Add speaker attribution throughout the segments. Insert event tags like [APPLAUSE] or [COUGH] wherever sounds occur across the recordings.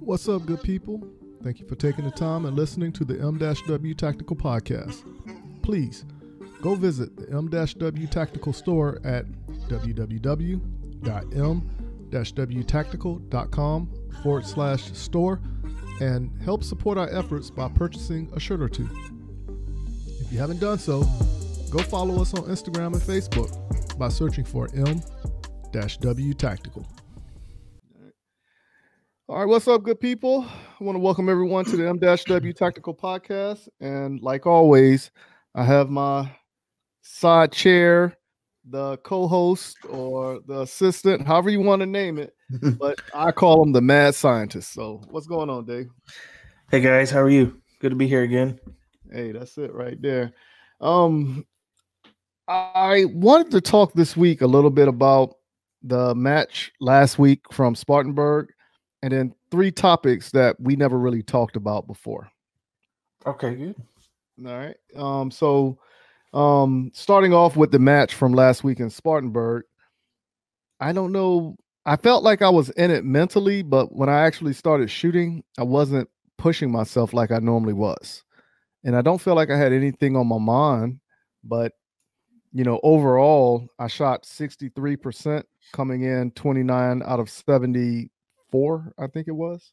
Speaker 1: What's up, good people? Thank you for taking the time and listening to the M-W Tactical Podcast. Please go visit the M-W Tactical store at www.m-wtactical.com forward slash store and help support our efforts by purchasing a shirt or two. If you haven't done so, go follow us on Instagram and Facebook by searching for M-W Tactical. All right, what's up, good people? I want to welcome everyone to the M-W Tactical Podcast. And like always, I have my side chair, the co-host or the assistant, however you want to name it. [LAUGHS] but I call him the mad scientist. So what's going on, Dave?
Speaker 2: Hey guys, how are you? Good to be here again.
Speaker 1: Hey, that's it right there. Um, I wanted to talk this week a little bit about the match last week from Spartanburg, and then three topics that we never really talked about before.
Speaker 2: Okay, good.
Speaker 1: All right. Um, so um, starting off with the match from last week in Spartanburg, I don't know. I felt like I was in it mentally, but when I actually started shooting, I wasn't pushing myself like I normally was. And I don't feel like I had anything on my mind, but you know, overall, I shot 63% coming in 29 out of 74, I think it was.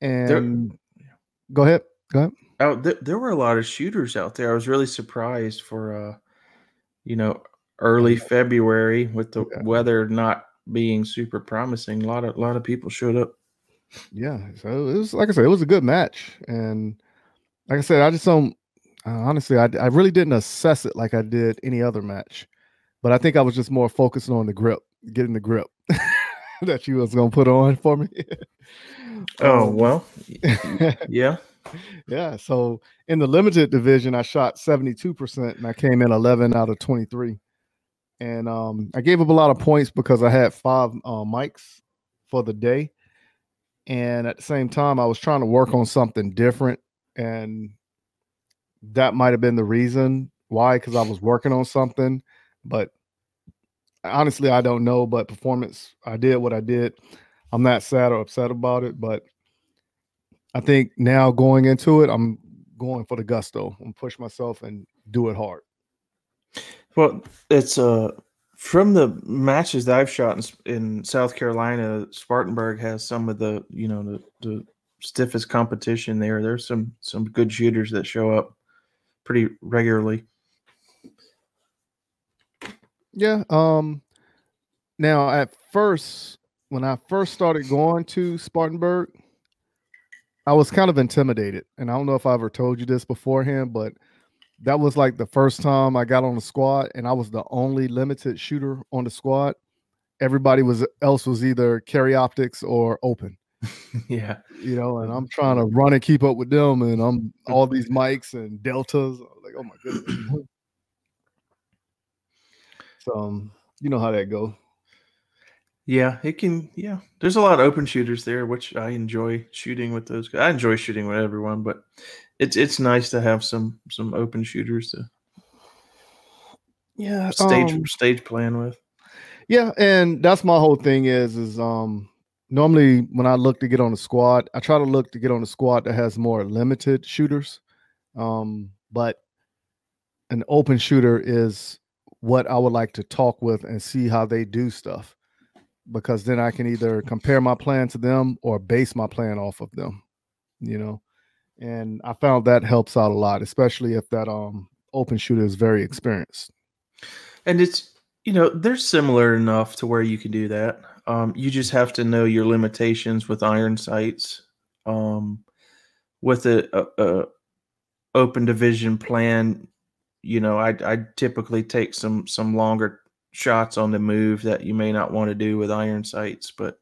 Speaker 1: And there, go ahead. Go ahead.
Speaker 2: Oh, th- there were a lot of shooters out there. I was really surprised for uh you know, early February with the yeah. weather not being super promising. A lot of a lot of people showed up.
Speaker 1: Yeah, so it was like I said, it was a good match, and like I said, I just don't honestly, I I really didn't assess it like I did any other match, but I think I was just more focusing on the grip, getting the grip [LAUGHS] that you was gonna put on for me. [LAUGHS]
Speaker 2: oh um, well, [LAUGHS] yeah,
Speaker 1: yeah. So in the limited division, I shot seventy two percent, and I came in eleven out of twenty three and um, I gave up a lot of points because I had five uh, mics for the day, and at the same time, I was trying to work on something different, and that might have been the reason why, because I was working on something, but honestly, I don't know. But performance, I did what I did. I'm not sad or upset about it, but I think now going into it, I'm going for the gusto. I'm push myself and do it hard.
Speaker 2: Well, it's uh from the matches that I've shot in, in, South Carolina, Spartanburg has some of the you know the, the stiffest competition there. There's some some good shooters that show up pretty regularly.
Speaker 1: Yeah. Um. Now, at first, when I first started going to Spartanburg, I was kind of intimidated, and I don't know if I ever told you this beforehand, but that was like the first time I got on the squad, and I was the only limited shooter on the squad. Everybody was else was either carry optics or open. [LAUGHS]
Speaker 2: yeah,
Speaker 1: you know, and I'm trying to run and keep up with them, and I'm all these mics and deltas. like, oh my goodness. [CLEARS THROAT] um, you know how that go.
Speaker 2: Yeah, it can. Yeah, there's a lot of open shooters there, which I enjoy shooting with those. guys. I enjoy shooting with everyone, but it's it's nice to have some some open shooters to
Speaker 1: yeah
Speaker 2: stage um, stage plan with.
Speaker 1: Yeah, and that's my whole thing is is um normally when I look to get on a squad, I try to look to get on a squad that has more limited shooters. Um, but an open shooter is what I would like to talk with and see how they do stuff because then I can either compare my plan to them or base my plan off of them, you know and I found that helps out a lot, especially if that um open shooter is very experienced.
Speaker 2: And it's you know they're similar enough to where you can do that. Um, you just have to know your limitations with iron sights. Um, with a, a, a open division plan, you know, I I typically take some some longer shots on the move that you may not want to do with iron sights, but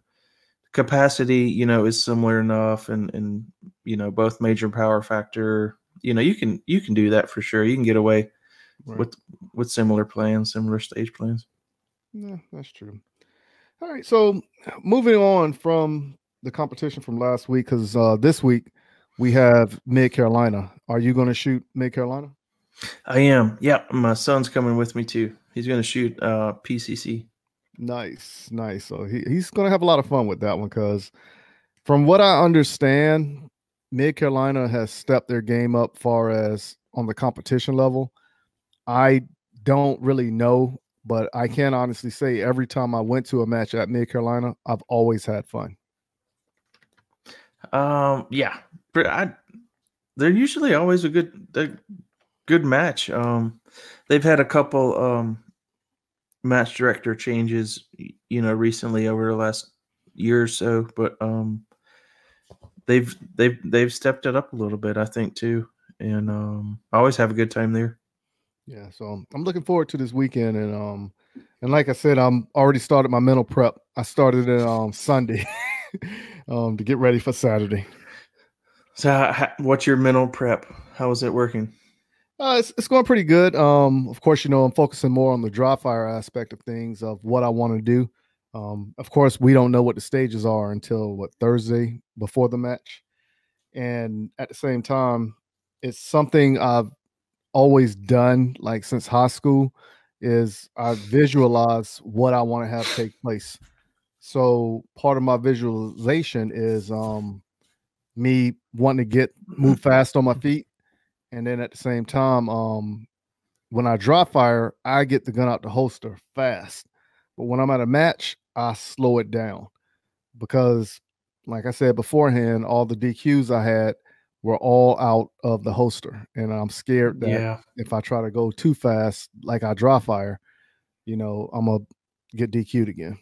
Speaker 2: capacity, you know, is similar enough, and and you know both major power factor. You know, you can you can do that for sure. You can get away right. with with similar plans, similar stage plans.
Speaker 1: Yeah, that's true. All right, so moving on from the competition from last week, because uh, this week we have Mid Carolina. Are you going to shoot Mid Carolina?
Speaker 2: I am. Yeah, my son's coming with me too. He's going to shoot uh, PCC.
Speaker 1: Nice, nice. So he, he's going to have a lot of fun with that one because, from what I understand, Mid Carolina has stepped their game up far as on the competition level. I don't really know, but I can honestly say every time I went to a match at Mid Carolina, I've always had fun.
Speaker 2: Um, yeah, I, they're usually always a good, a good match. Um, they've had a couple um match director changes, you know, recently over the last year or so, but um, they've they've they've stepped it up a little bit, I think, too, and um, I always have a good time there.
Speaker 1: Yeah, so I'm looking forward to this weekend, and um, and like I said, I'm already started my mental prep. I started it on um, Sunday, [LAUGHS] um, to get ready for Saturday.
Speaker 2: So, how, what's your mental prep? How is it working?
Speaker 1: Uh, it's, it's going pretty good. Um, of course, you know, I'm focusing more on the dry fire aspect of things of what I want to do. Um, of course, we don't know what the stages are until what Thursday before the match. And at the same time, it's something I've always done like since high school is I visualize what I want to have take place. So part of my visualization is um me wanting to get move fast on my feet and then at the same time, um, when I dry fire, I get the gun out the holster fast. But when I'm at a match, I slow it down because, like I said beforehand, all the DQs I had were all out of the holster, and I'm scared that yeah. if I try to go too fast, like I dry fire, you know, I'm gonna get DQ'd again.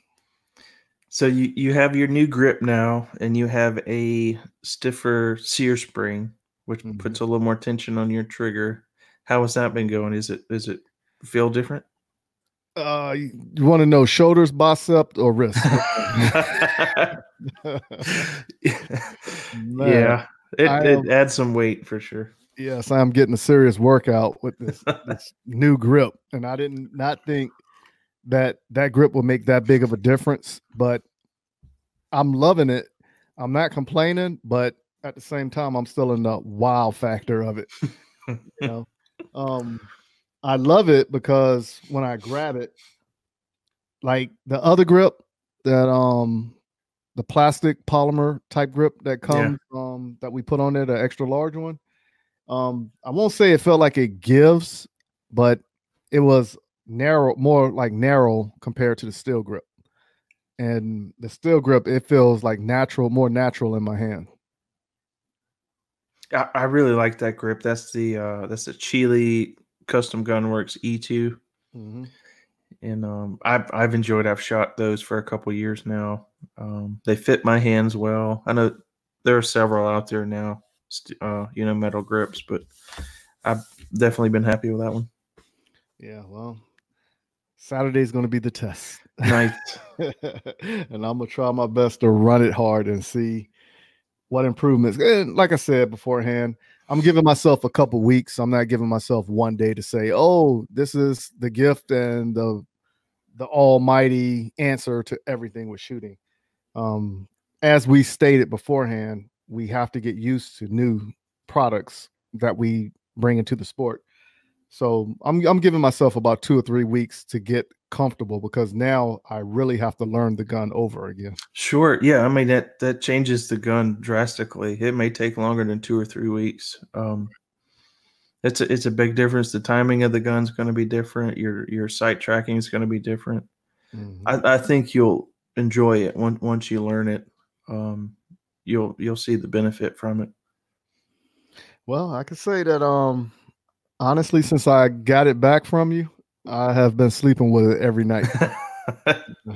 Speaker 2: So you you have your new grip now, and you have a stiffer sear spring which mm-hmm. puts a little more tension on your trigger. How has that been going? Is it is it feel different?
Speaker 1: Uh, you, you want to know shoulders, bicep, or wrist? [LAUGHS]
Speaker 2: yeah, it, it adds some weight for sure.
Speaker 1: Yes, I'm getting a serious workout with this, [LAUGHS] this new grip, and I didn't not think that that grip will make that big of a difference, but I'm loving it. I'm not complaining, but at the same time, I'm still in the wow factor of it. you know, [LAUGHS] um, I love it because when I grab it, like the other grip that um the plastic polymer type grip that comes yeah. um that we put on there, the extra large one. Um, I won't say it felt like it gives, but it was narrow, more like narrow compared to the steel grip. And the steel grip, it feels like natural, more natural in my hand.
Speaker 2: I, I really like that grip. That's the uh that's the Chile Custom Gunworks E2. Mm-hmm. And um, I've I've enjoyed. I've shot those for a couple years now. Um, they fit my hands well. I know there are several out there now, uh, you know, metal grips, but I've definitely been happy with that one.
Speaker 1: Yeah, well, Saturday's going to be the test.
Speaker 2: Nice. [LAUGHS]
Speaker 1: and I'm gonna try my best to run it hard and see what improvements. And like I said beforehand, I'm giving myself a couple weeks. I'm not giving myself one day to say, "Oh, this is the gift and the the almighty answer to everything with shooting." Um, as we stated beforehand, we have to get used to new products that we bring into the sport. So I'm I'm giving myself about two or three weeks to get comfortable because now I really have to learn the gun over again.
Speaker 2: Sure. Yeah. I mean that that changes the gun drastically. It may take longer than two or three weeks. Um, it's a, it's a big difference. The timing of the gun's going to be different. Your your sight tracking is going to be different. Mm-hmm. I, I think you'll enjoy it once once you learn it. Um, you'll you'll see the benefit from it.
Speaker 1: Well, I can say that um honestly, since I got it back from you, I have been sleeping with it every night. [LAUGHS] [LAUGHS]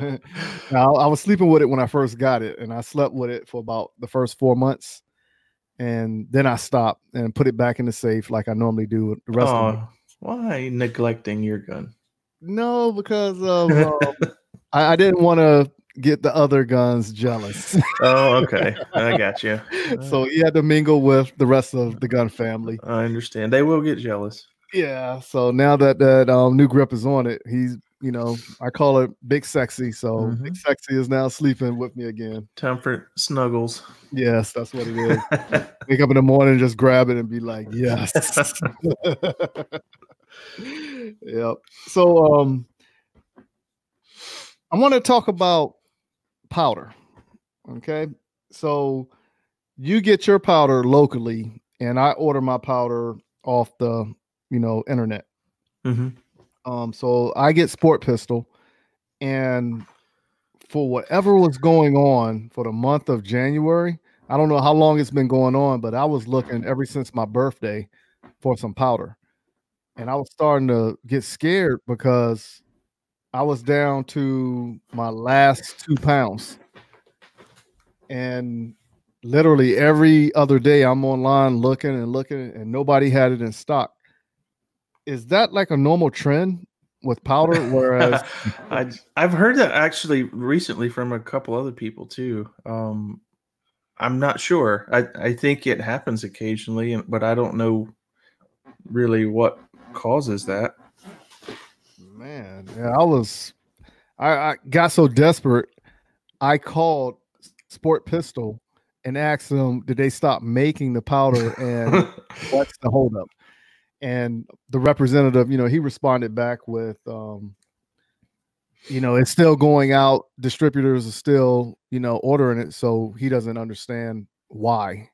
Speaker 1: now, I was sleeping with it when I first got it, and I slept with it for about the first four months, and then I stopped and put it back in the safe like I normally do the rest oh, of it.
Speaker 2: Why neglecting your gun?
Speaker 1: No, because of [LAUGHS] um, I, I didn't want to get the other guns jealous.
Speaker 2: oh, okay. I got you.
Speaker 1: so he had to mingle with the rest of the gun family.
Speaker 2: I understand. They will get jealous.
Speaker 1: Yeah. So now that that um, new grip is on it, he's you know I call it Big Sexy. So mm-hmm. Big Sexy is now sleeping with me again.
Speaker 2: Time for snuggles.
Speaker 1: Yes, that's what it is. [LAUGHS] Wake up in the morning, just grab it and be like, yes. [LAUGHS] yep. So um I want to talk about powder. Okay. So you get your powder locally, and I order my powder off the, you know, internet.
Speaker 2: hmm
Speaker 1: Um, so I get Sport Pistol, and for whatever was going on for the month of January, I don't know how long it's been going on, but I was looking ever since my birthday for some powder. And I was starting to get scared because I was down to my last two pounds. And literally every other day I'm online looking and looking, and nobody had it in stock. Is that like a normal trend with powder? [LAUGHS] Whereas [LAUGHS]
Speaker 2: I I've heard that actually recently from a couple other people too. Um, I'm not sure. I I think it happens occasionally, but I don't know really what causes that.
Speaker 1: Man, yeah, I was, I, I got so desperate, I called Sport Pistol and asked them, did they stop making the powder and [LAUGHS] what's the holdup? And the representative, you know, he responded back with, um, you know, it's still going out. Distributors are still, you know, ordering it, so he doesn't understand why.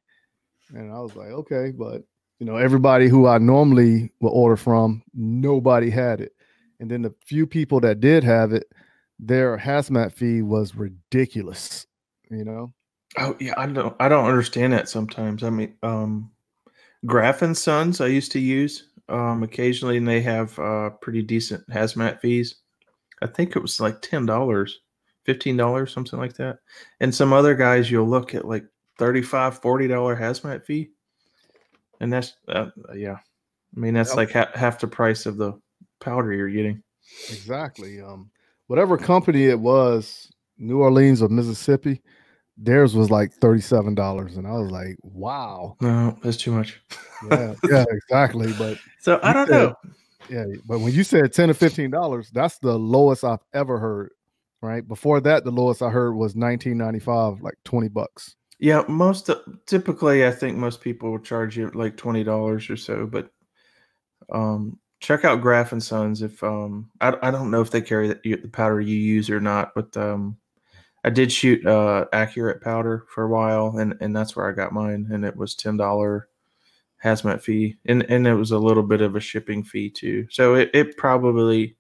Speaker 1: And I was like, okay, but you know, everybody who I normally would order from, nobody had it. And then the few people that did have it, their hazmat fee was ridiculous. You know,
Speaker 2: Oh yeah, I don't I don't understand that sometimes. I mean, um Graf and Sons I used to use um occasionally and they have uh pretty decent hazmat fees. I think it was like ten dollars, fifteen dollars, something like that. And some other guys you'll look at like 35 40 dollar hazmat fee. And that's uh, yeah. I mean that's
Speaker 1: Yep.
Speaker 2: like ha- half the price of the powder you're getting.
Speaker 1: exactly. Um, whatever company it was, New Orleans or Mississippi, theirs was like thirty-seven dollars, and I was like, wow,
Speaker 2: No, that's too much.
Speaker 1: yeah, yeah, [LAUGHS] exactly. But
Speaker 2: So I don't
Speaker 1: said-
Speaker 2: know.
Speaker 1: Yeah, but when you said ten to fifteen dollars, that's the lowest I've ever heard. Right before that, the lowest I heard was nineteen ninety five, like twenty bucks.
Speaker 2: Yeah, most typically, I think most people will charge you like twenty dollars or so. But um, check out Graf and Sons. If um, I, I don't know if they carry the, the powder you use or not, but um, I did shoot uh, accurate powder for a while, and and that's where I got mine, and it was ten dollar hazmat fee, and and it was a little bit of a shipping fee too. So it it probably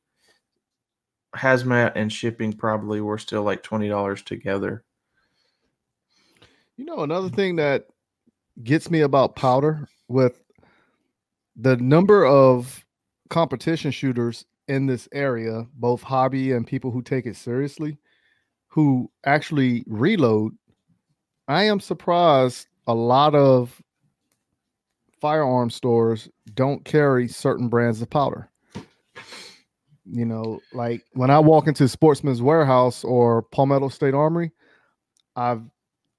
Speaker 2: hazmat and shipping probably were still like twenty dollars together.
Speaker 1: You know, another thing that gets me about powder with the number of competition shooters in this area, both hobby and people who take it seriously, who actually reload. I am surprised a lot of firearm stores don't carry certain brands of powder. You know, like when I walk into Sportsman's Warehouse or Palmetto State Armory, I've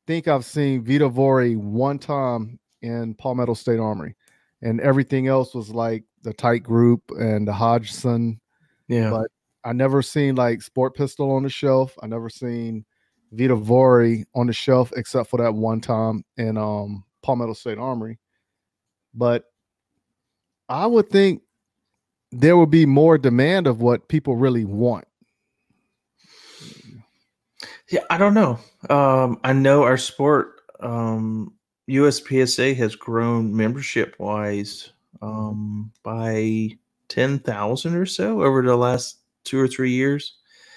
Speaker 1: think I've seen Vihtavuori one time in Palmetto State Armory, and everything else was like the Titegroup and the Hodgdon.
Speaker 2: Yeah.
Speaker 1: But I never seen like Sport Pistol on the shelf. I never seen Vihtavuori on the shelf except for that one time in um, Palmetto State Armory. But I would think there would be more demand of what people really want.
Speaker 2: Yeah, I don't know. Um, I know our sport, um, USPSA has grown membership wise um, by 10,000 or so over the last two or three years.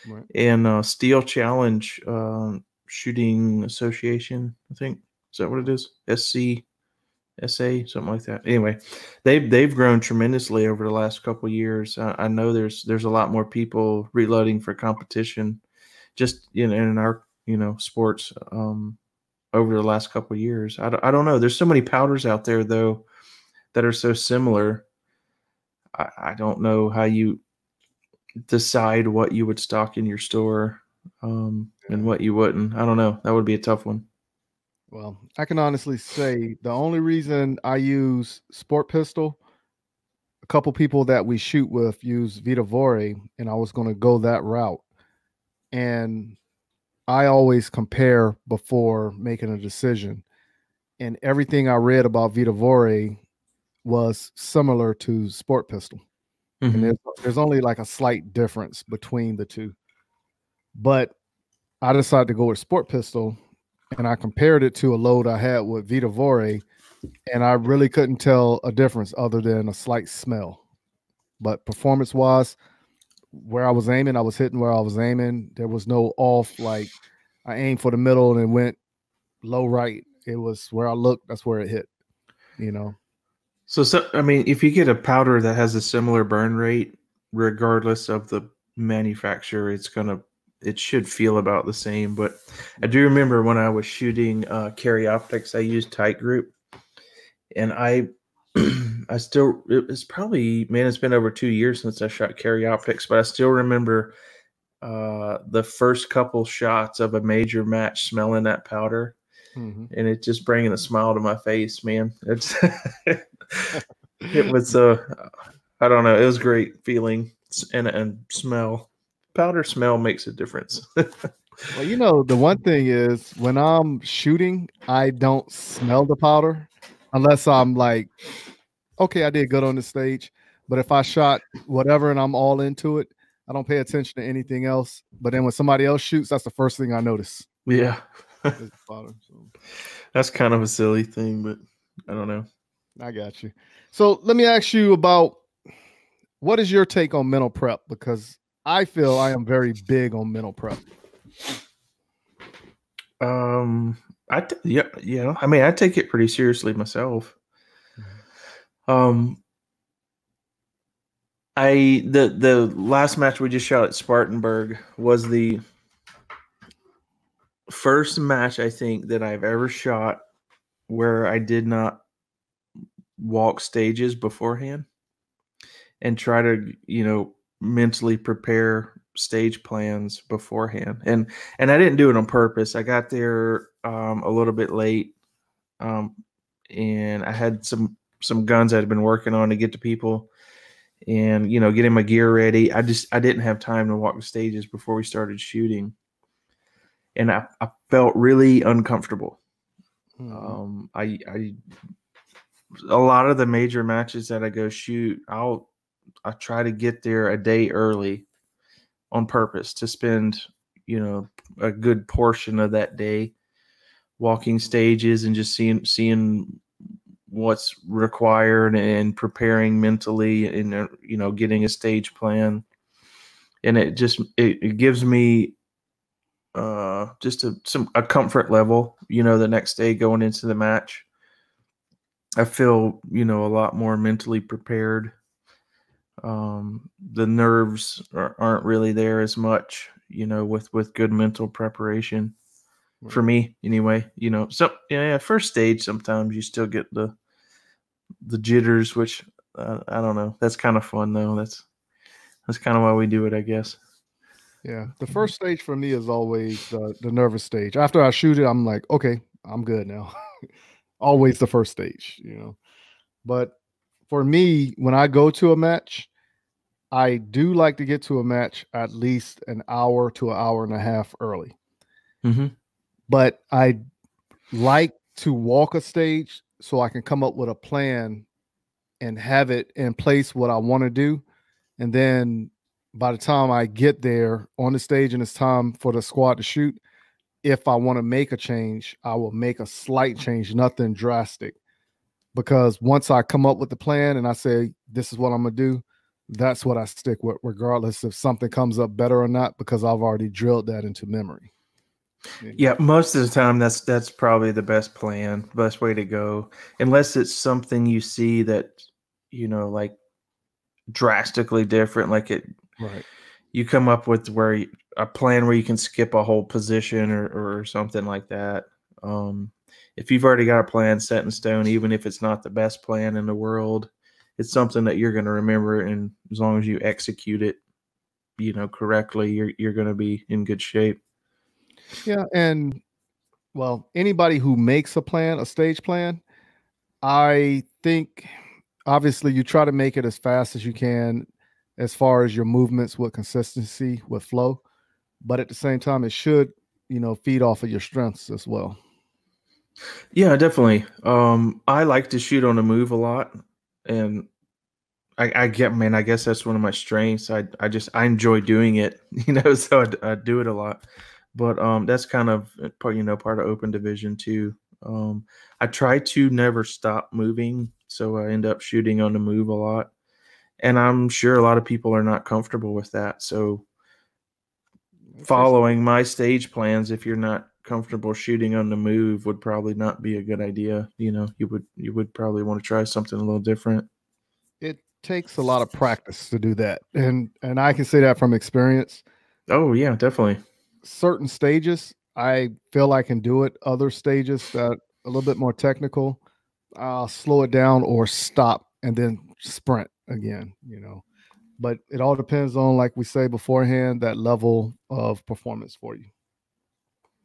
Speaker 1: Right.
Speaker 2: And uh, Steel Challenge um, Shooting Association, I think, is that what it is? SC. SA, something like that. Anyway, they've they've grown tremendously over the last couple of years. I, I know there's there's a lot more people reloading for competition just you know in our you know sports um over the last couple of years I, don't- I don't know there's so many powders out there though that are so similar I, I don't know how you decide what you would stock in your store um and what you wouldn't i don't know that would be a tough one
Speaker 1: Well, I can honestly say the only reason I use Sport Pistol, a couple people that we shoot with use Vihtavuori, and I was going to go that route. And I always compare before making a decision. And everything I read about Vihtavuori was similar to Sport Pistol.
Speaker 2: Mhm.
Speaker 1: And there's, there's only like a slight difference between the two. But I decided to go with sport pistol and I compared it to a load I had with Vihtavuori, and I really couldn't tell a difference other than a slight smell. But performance wise, where I was aiming, I was hitting where I was aiming. There was no off like I aimed for the middle and it went low right. It was where I looked, that's where it hit. You know.
Speaker 2: So, so I mean, if you get a powder that has a similar burn rate, regardless of the manufacturer, it's gonna it should feel about the same. But I do remember when I was shooting uh, carry optics, I used Titegroup, and I [CLEARS THROAT] I still it's probably man, it's been over two years since I shot carry optics, but I still remember uh, the first couple shots of a major match smelling that powder. Mm-hmm. And it's just bringing a smile to my face, man. It's [LAUGHS] it was uh, I don't know, it was great feeling and and smell powder smell makes a difference. [LAUGHS]
Speaker 1: well, you know, the one thing is when I'm shooting, I don't smell the powder unless I'm like, okay, I did good on the stage. But if I shot whatever and I'm all into it, I don't pay attention to anything else. But then when somebody else shoots, that's the first thing I notice.
Speaker 2: Yeah. Powder, so. That's kind of a silly thing, but I don't know.
Speaker 1: I got you. So let me ask you about what is your take on mental prep? Because I feel I am very big on mental prep.
Speaker 2: Um, I t- yeah, yeah. I mean, I take it pretty seriously myself. Mm-hmm. Um, I the the last match we just shot at Spartanburg was the first match I think that I've ever shot where I did not walk stages beforehand and try to you know mentally prepare stage plans beforehand. And and i didn't do it on purpose. I got there um, a little bit late um, and i had some some guns i had been working on to get to people and you know getting my gear ready. I just i didn't have time to walk the stages before we started shooting and i, I felt really uncomfortable mm-hmm. um, i i a lot of the major matches that i go shoot i'll I try to get there a day early on purpose to spend, you know, a good portion of that day walking stages and just seeing seeing what's required and preparing mentally and you know getting a stage plan and it just it, it gives me uh just a some a comfort level you know the next day going into the match i feel you know a lot more mentally prepared um, the nerves are, not really there as much, you know, with with good mental preparation. Right. For me, anyway, you know, so yeah, first stage sometimes you still get the the jitters, which uh, I don't know. That's kind of fun though. That's that's kind of why we do it, I guess.
Speaker 1: Yeah, the first stage for me is always the the nervous stage. After I shoot it, I'm like, okay, I'm good now. [LAUGHS] always the first stage, you know. But for me, when I go to a match, I do like to get to a match at least an hour to an hour and a half early. Mm-hmm. But I like to walk a stage so I can come up with a plan and have it in place what I want to do. And then by the time I get there on the stage and it's time for the squad to shoot, if I want to make a change, I will make a slight change, nothing drastic because once I come up with the plan and I say this is what I'm gonna do, that's what I stick with, regardless if something comes up better or not, because I've already drilled that into memory.
Speaker 2: Yeah, most of the time that's that's probably the best plan, best way to go. Unless it's something you see that you know, like drastically different, like it.
Speaker 1: Right.
Speaker 2: You come up with where you, a plan where you can skip a whole position or or something like that. Um, if you've already got a plan set in stone, even if it's not the best plan in the world, it's something that you're going to remember. And as long as you execute it, you know, correctly, you're you're going to be in good shape.
Speaker 1: Yeah, and well, anybody who makes a plan, a stage plan, I think obviously you try to make it as fast as you can as far as your movements with consistency with flow but at the same time it should you know feed off of your strengths as well
Speaker 2: yeah, definitely. Um, I like to shoot on the move a lot, and I, I get, man. I guess that's one of my strengths. I, I just, I enjoy doing it, [LAUGHS] you know. So I, I do it a lot, but um, that's kind of uh, part, you know, part of open division too. Um, I try to never stop moving, so I end up shooting on the move a lot, and I'm sure a lot of people are not comfortable with that. So following my stage plans, if you're not comfortable shooting on the move, would probably not be a good idea. You know, you would you would probably want to try something a little different It
Speaker 1: takes a lot of practice to do that, and and I can say that from experience.
Speaker 2: Oh yeah, definitely.
Speaker 1: Certain stages, I feel I can do it. Other stages that a little bit more technical, I'll slow it down or stop and then sprint again. You know, but it all depends on, like we say beforehand, that level of performance for you.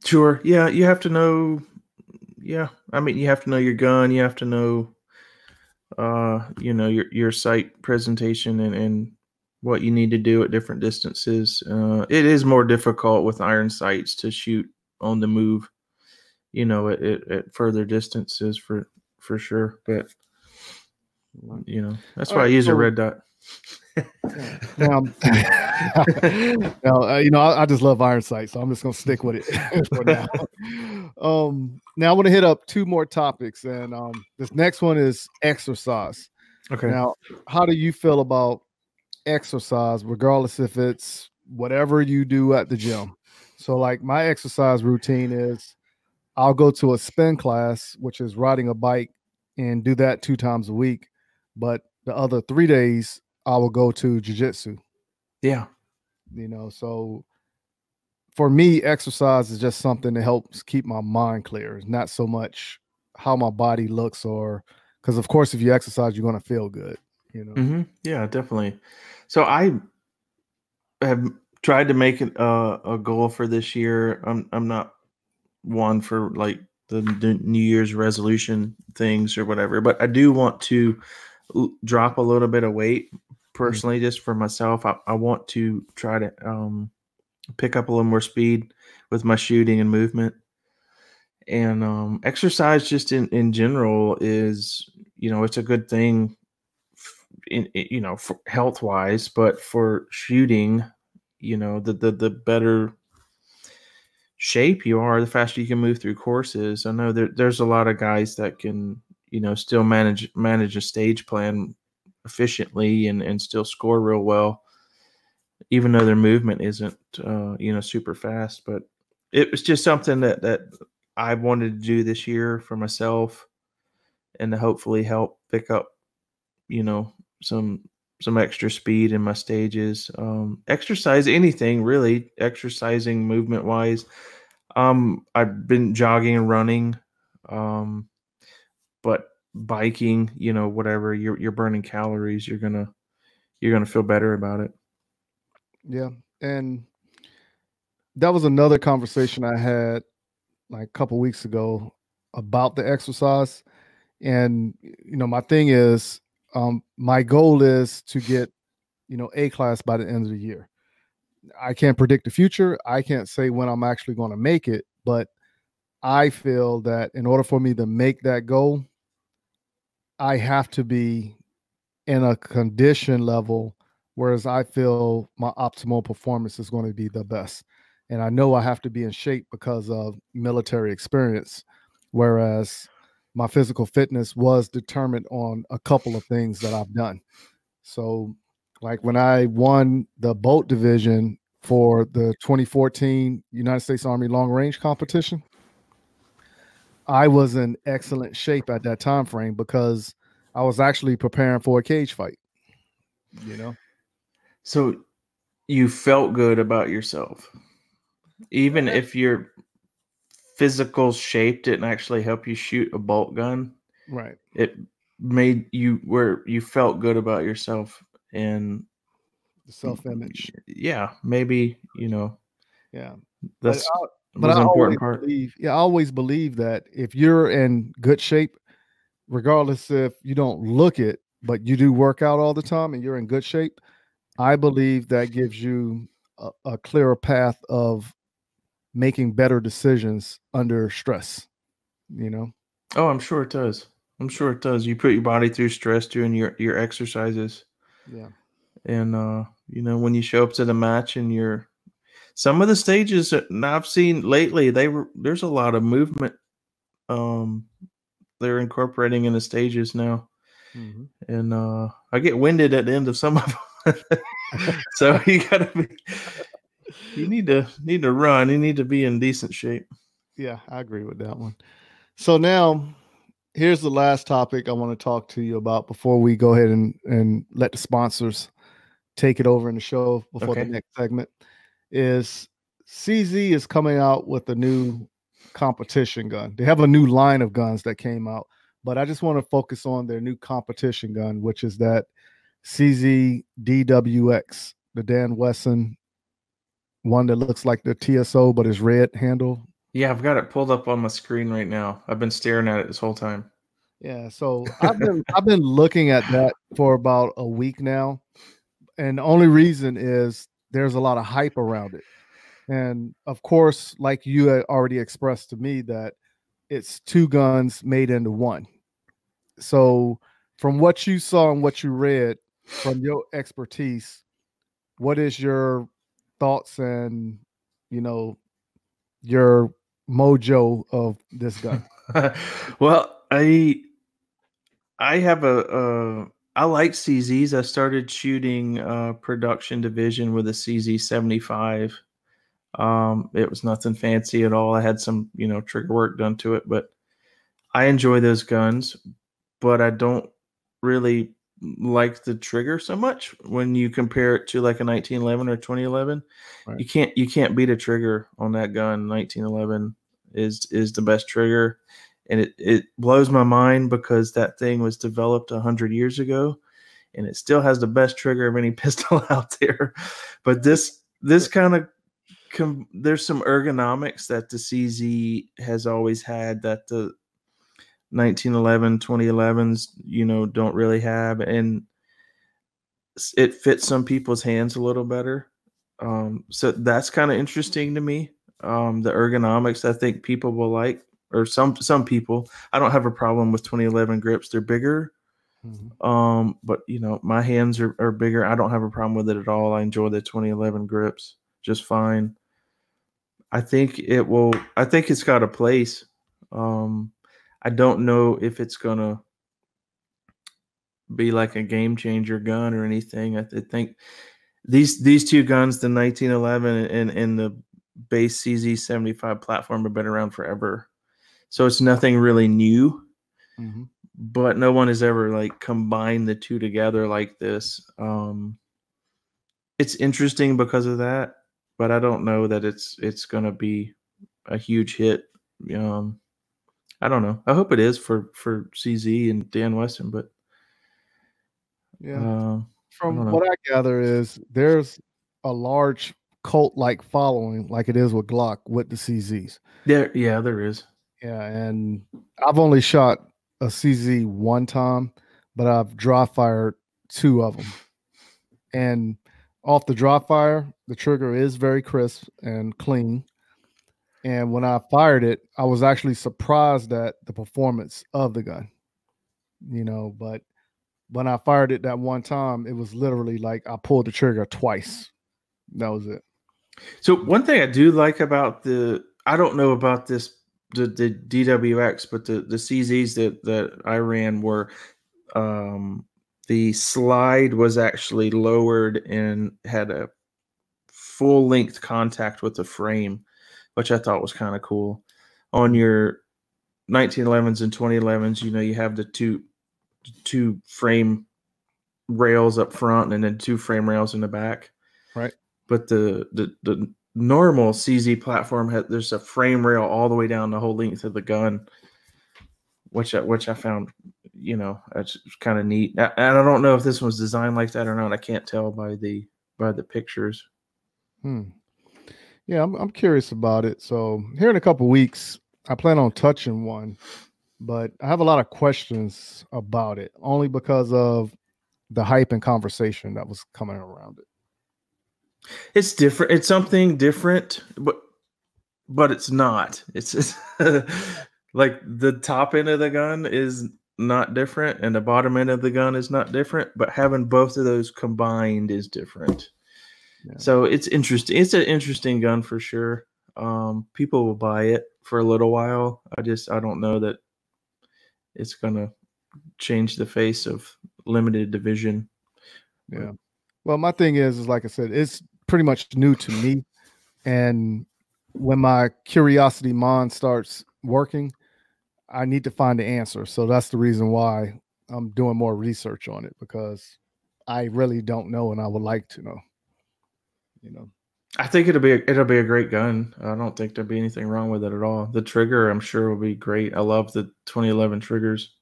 Speaker 2: Sure. Yeah, you have to know. Yeah, I mean, you have to know your gun. You have to know uh, you know, your your sight presentation and, and what you need to do at different distances. Uh, it is more difficult with iron sights to shoot on the move, you know, at, at, at further distances for for sure. But you know, that's All why right, I use so, a red dot.
Speaker 1: now, [LAUGHS] now uh, you know, I, I, just love iron sight, so I'm just gonna stick with it [LAUGHS] for now. Um, now I want to hit up two more topics, and um, this next one is exercise.
Speaker 2: Okay.
Speaker 1: Now, how do you feel about exercise, regardless if it's whatever you do at the gym? So, like my exercise routine is, I'll go to a spin class, which is riding a bike, and do that two times a week. But the other three days, I will go to jujitsu.
Speaker 2: Yeah.
Speaker 1: You know, so for me, exercise is just something that helps keep my mind clear. It's not so much how my body looks or because of course if you exercise, you're gonna feel good. You know.
Speaker 2: Mm-hmm. Yeah, definitely. So I have tried to make it a, a goal for this year. I'm I'm not one for like the, the New Year's resolution things or whatever, but I do want to drop a little bit of weight Mm-hmm. personally, just for myself, I, I want to try to um, pick up a little more speed with my shooting and movement. And um, exercise, just in, in general, is you know it's a good thing, in, in you know health wise, but for shooting, you know the the the better shape you are, the faster you can move through courses. I know there, there's a lot of guys that can you know still manage manage a stage plan efficiently and, and still score real well, even though their movement isn't uh, you know super fast. But it was just something that that I wanted to do this year for myself, and to hopefully help pick up you know some some extra speed in my stages. Um, exercise anything really, exercising movement wise. Um, I've been jogging and running. Um, but biking, you know, whatever, you're you're burning calories, you're gonna you're gonna feel better about it.
Speaker 1: Yeah. And that was another conversation I had like a couple weeks ago about the exercise. And you know, my thing is um my goal is to get, you know, A class by the end of the year. I can't predict the future. I can't say when I'm actually going to make it, but I feel that in order for me to make that goal, I have to be in a condition level whereas I feel my optimal performance is going to be the best. And I know I have to be in shape because of military experience, whereas my physical fitness was determined on a couple of things that I've done. So, like when I won the boat division for the 2014 United States Army long range competition, I was in excellent shape at that time frame because I was actually preparing for a cage fight. You know.
Speaker 2: So you felt good about yourself. Even if your physical shape didn't actually help you shoot a bolt gun.
Speaker 1: Right.
Speaker 2: It made you where you felt good about yourself and
Speaker 1: the self image.
Speaker 2: Yeah, maybe, you know.
Speaker 1: Yeah.
Speaker 2: That's
Speaker 1: but I always part. believe, yeah, I always believe that if you're in good shape, regardless if you don't look it, but you do work out all the time and you're in good shape, I believe that gives you a, a clearer path of making better decisions under stress. You know?
Speaker 2: Oh, I'm sure it does. I'm sure it does. You put your body through stress during your your exercises.
Speaker 1: Yeah.
Speaker 2: And uh, you know, when you show up to the match and you're some of the stages that I've seen lately, they were there's a lot of movement. Um, they're incorporating in the stages now,
Speaker 1: Mhm.
Speaker 2: and uh, I get winded at the end of some of them. [LAUGHS] so you gotta be, you need to need to run. You need to be in decent shape.
Speaker 1: Yeah, I agree with that one. So now here's the last topic I want to talk to you about before we go ahead and, and let the sponsors take it over in the show before
Speaker 2: Okay.
Speaker 1: the next segment is CZ is coming out with a new competition gun. They have a new line of guns that came out, but I just want to focus on their new competition gun, which is that CZ DWX, the Dan Wesson one that looks like the TSO but is red handle.
Speaker 2: Yeah, I've got it pulled up on my screen right now. I've been staring at it this whole time.
Speaker 1: Yeah, so I've been [LAUGHS] I've been looking at that for about a week now, and the only reason is there's a lot of hype around it, and of course, like you already expressed to me that it's two guns made into one. So, from what you saw and what you read, from your expertise, what is your thoughts and you know your mojo of this gun? [LAUGHS]
Speaker 2: well, I I have a I like CZs. I started shooting uh production division with a CZ 75. Um it was nothing fancy at all. I had some, you know, trigger work done to it, but I enjoy those guns, but I don't really like the trigger so much when you compare it to like a 1911 or 2011
Speaker 1: Right.
Speaker 2: you can't you can't beat a trigger on that gun 1911 is is the best trigger and it it blows my mind because that thing was developed 100 years ago and it still has the best trigger of any [LAUGHS] pistol out there. But this this kind of com- there's some ergonomics that the CZ has always had that the 1911 2011s you know don't really have and it fits some people's hands a little better. Um so that's kind of interesting to me. Um the ergonomics i think people will like or some some people i don't have a problem with 2011 grips they're bigger.
Speaker 1: Mhm.
Speaker 2: um but you know my hands are, are bigger i don't have a problem with it at all i enjoy the 2011 grips just fine. I think it will i think it's got a place um i don't know if it's gonna be like a game changer gun or anything i, th- think these these two guns the 1911 and, and the base cz 75 platform have been around forever so it's nothing really new
Speaker 1: Mhm.
Speaker 2: but no one has ever like combined the two together like this. Um, it's interesting because of that, but I don't know that it's it's gonna be a huge hit. Um, I don't know. I hope it is for for CZ and Dan Wesson, but
Speaker 1: Yeah.
Speaker 2: uh,
Speaker 1: From
Speaker 2: don't
Speaker 1: what I gather is there's a large cult like following, like it is with Glock with the CZs.
Speaker 2: there, yeah, there is.
Speaker 1: Yeah, and I've only shot a CZ one time, but I've dry fired two of them. And off the dry fire, the trigger is very crisp and clean. And when I fired it, I was actually surprised at the performance of the gun. You know, but when I fired it that one time, it was literally like I pulled the trigger twice. That was it.
Speaker 2: So one thing I do like about the I don't know about this the, the DWX, but the the CZs that that I ran were um the slide was actually lowered and had a full length contact with the frame, which I thought was kind of cool. On your 1911s and 2011s, you know, you have the two two frame rails up front and then two frame rails in the back.
Speaker 1: Right.
Speaker 2: But the the the normal CZ platform has there's a frame rail all the way down the whole length of the gun, which I, which I found, you know, it's kind of neat. And I don't know if this was designed like that or not. I can't tell by the by the pictures.
Speaker 1: Hmm. Yeah, I'm I'm curious about it. So here in a couple weeks, I plan on touching one, but I have a lot of questions about it, only because of the hype and conversation that was coming around it.
Speaker 2: It's different. It's something different, but but it's not. It's just [LAUGHS] like the top end of the gun is not different and the bottom end of the gun is not different, but having both of those combined is different. Yeah. So it's interesting. It's an interesting gun for sure. Um, people will buy it for a little while. I just I don't know that it's gonna change the face of limited division.
Speaker 1: Yeah. Well, my thing is, is like I said, it's pretty much new to me, and when my curiosity mind starts working, I need to find the answer. So that's the reason why I'm doing more research on it because I really don't know, and I would like to know. You know.
Speaker 2: I think it'll be a, it'll be a great gun. I don't think there'll be anything wrong with it at all. The trigger, I'm sure, will be great. I love the 2011 triggers.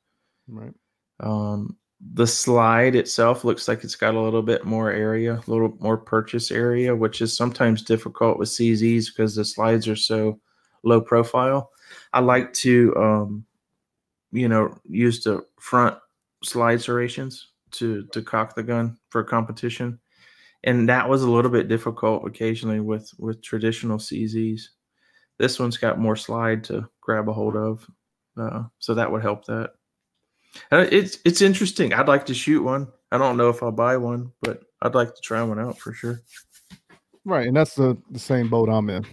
Speaker 1: Right.
Speaker 2: Um, the slide itself looks like it's got a little bit more area, a little more purchase area, which is sometimes difficult with CZs because the slides are so low profile. I like to, um, you know, use the front slide serrations to to cock the gun for competition and that was a little bit difficult occasionally with with traditional CZs. This one's got more slide to grab a hold of, uh, so that would help that. And it's it's interesting. I'd like to shoot one. I don't know if I'll buy one, but I'd like to try one out for sure.
Speaker 1: Right, and that's the the same boat I'm in.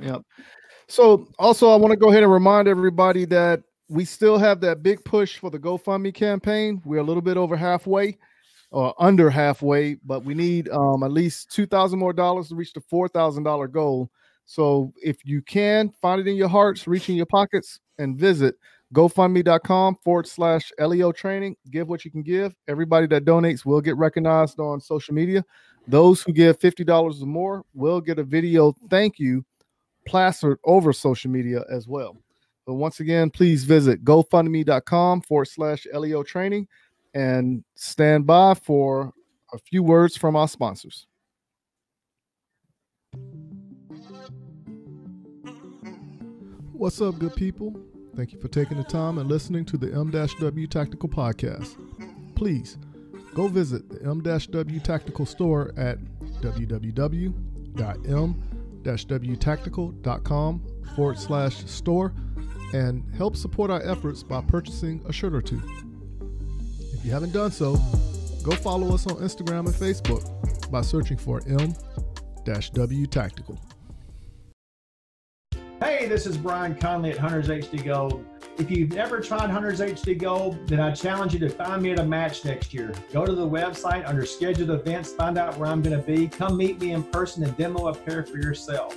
Speaker 1: Yep. So also, I want to go ahead and remind everybody that we still have that big push for the GoFundMe campaign. We're a little bit over halfway or under halfway, but we need um, at least two thousand more dollars to reach the four thousand dollar goal. So if you can find it in your hearts, reach in your pockets, and visit GoFundMe.com forward slash LEO training. Give what you can give. Everybody that donates will get recognized on social media. Those who give $50 or more will get a video thank you plastered over social media as well. But once again, please visit GoFundMe.com forward slash LEO training and stand by for a few words from our sponsors. What's up, good people? Thank you for taking the time and listening to the M-W Tactical Podcast. Please go visit the M-W Tactical store at www.m-wtactical.com forward slash store and help support our efforts by purchasing a shirt or two. If you haven't done so, go follow us on Instagram and Facebook by searching for M-W Tactical.
Speaker 3: Hey, this is Brian Conley at Hunters HD Gold. If you've never tried Hunters HD Gold, then I challenge you to find me at a match next year. Go to the website under scheduled events, find out where I'm going to be. Come meet me in person and demo a pair for yourself.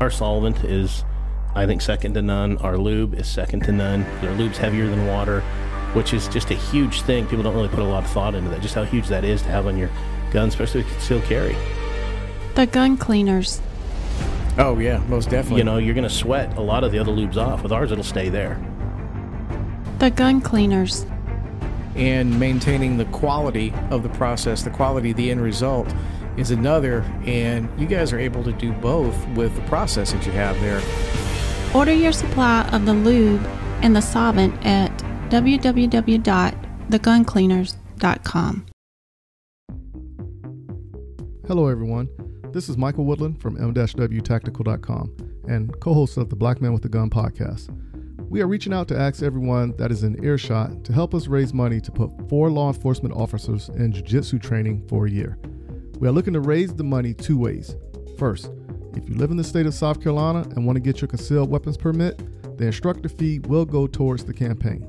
Speaker 4: Our solvent is, I think, second to none. Our lube is second to none. Our lube's heavier than water, which is just a huge thing. People don't really put a lot of thought into that, just how huge that is to have on your gun, especially with concealed carry.
Speaker 5: The gun cleaners.
Speaker 6: Oh, yeah, most definitely.
Speaker 4: You know, you're going to sweat a lot of the other lubes off. With ours, it'll stay there.
Speaker 5: The gun cleaners.
Speaker 6: And maintaining the quality of the process, the quality of the end result is another, and you guys are able to do both with the process that you have there.
Speaker 5: Order your supply of the lube and the solvent at www.theguncleaners.com.
Speaker 1: Hello, everyone. This is Michael Woodland from m-wtactical.com and co-host of the Black Man with a Gun podcast. We are reaching out to ask everyone that is in earshot to help us raise money to put four law enforcement officers in jiu-jitsu training for a year. We are looking to raise the money two ways. First, if you live in the state of South Carolina and want to get your concealed weapons permit, the instructor fee will go towards the campaign.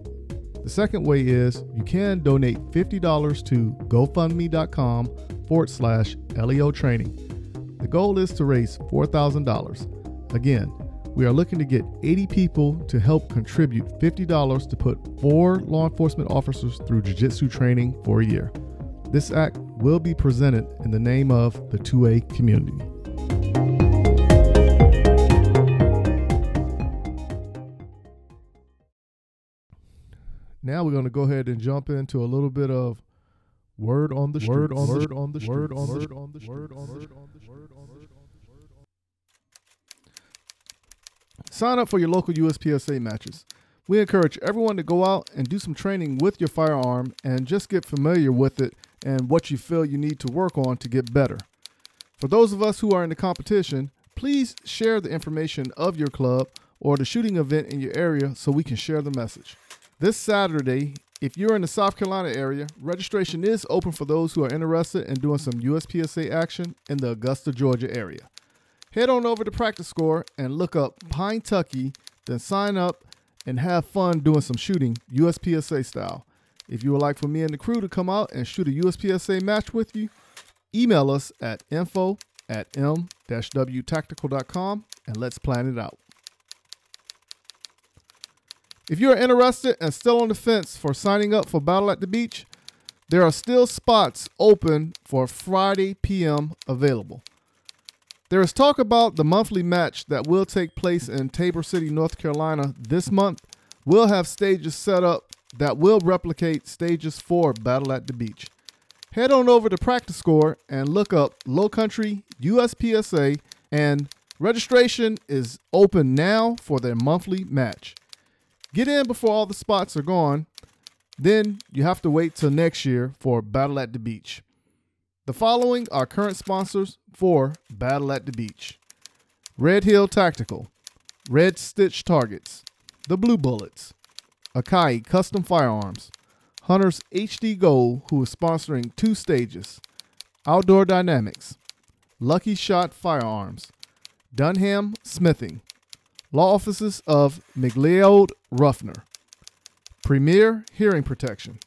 Speaker 1: The second way is you can donate $50 to gofundme.com forward slash LEO training. The goal is to raise $4,000. Again, we are looking to get 80 people to help contribute $50 to put four law enforcement officers through jiu jitsu training for a year. This act will be presented in the name of the 2A community. Now we're going to go ahead and jump into a little bit of word on the word on word on the word on the word on the word on the word on the word on the Sign up for your local USPSA matches. We encourage everyone to go out and do some training with your firearm and just get familiar with it and what you feel you need to work on to get better. For those of us who are in the competition, please share the information of your club or the shooting event in your area so we can share the message. This Saturday, if you're in the South Carolina area, registration is open for those who are interested in doing some USPSA action in the Augusta, Georgia area. Head on over to PractiScore and look up Pinetucky, then sign up and have fun doing some shooting USPSA style. If you would like for me and the crew to come out and shoot a USPSA match with you, email us at info at m-wtactical.com and let's plan it out. If you are interested and still on the fence for signing up for Battle at the Beach, there are still spots open for Friday PM available. There is talk about the monthly match that will take place in Tabor City, North Carolina this month. We'll have stages set up that will replicate stages for Battle at the Beach. Head on over to PractiScore and look up Low Country USPSA, and registration is open now for their monthly match. Get in before all the spots are gone. Then you have to wait till next year for Battle at the Beach. The following are current sponsors for Battle at the Beach Red Hill Tactical, Red Stitch Targets, The Blue Bullets, Akai Custom Firearms, Hunters HD Gold, who is sponsoring two stages, Outdoor Dynamics, Lucky Shot Firearms, Dunham Smithing, Law Offices of McLeod Ruffner, Premier Hearing Protection,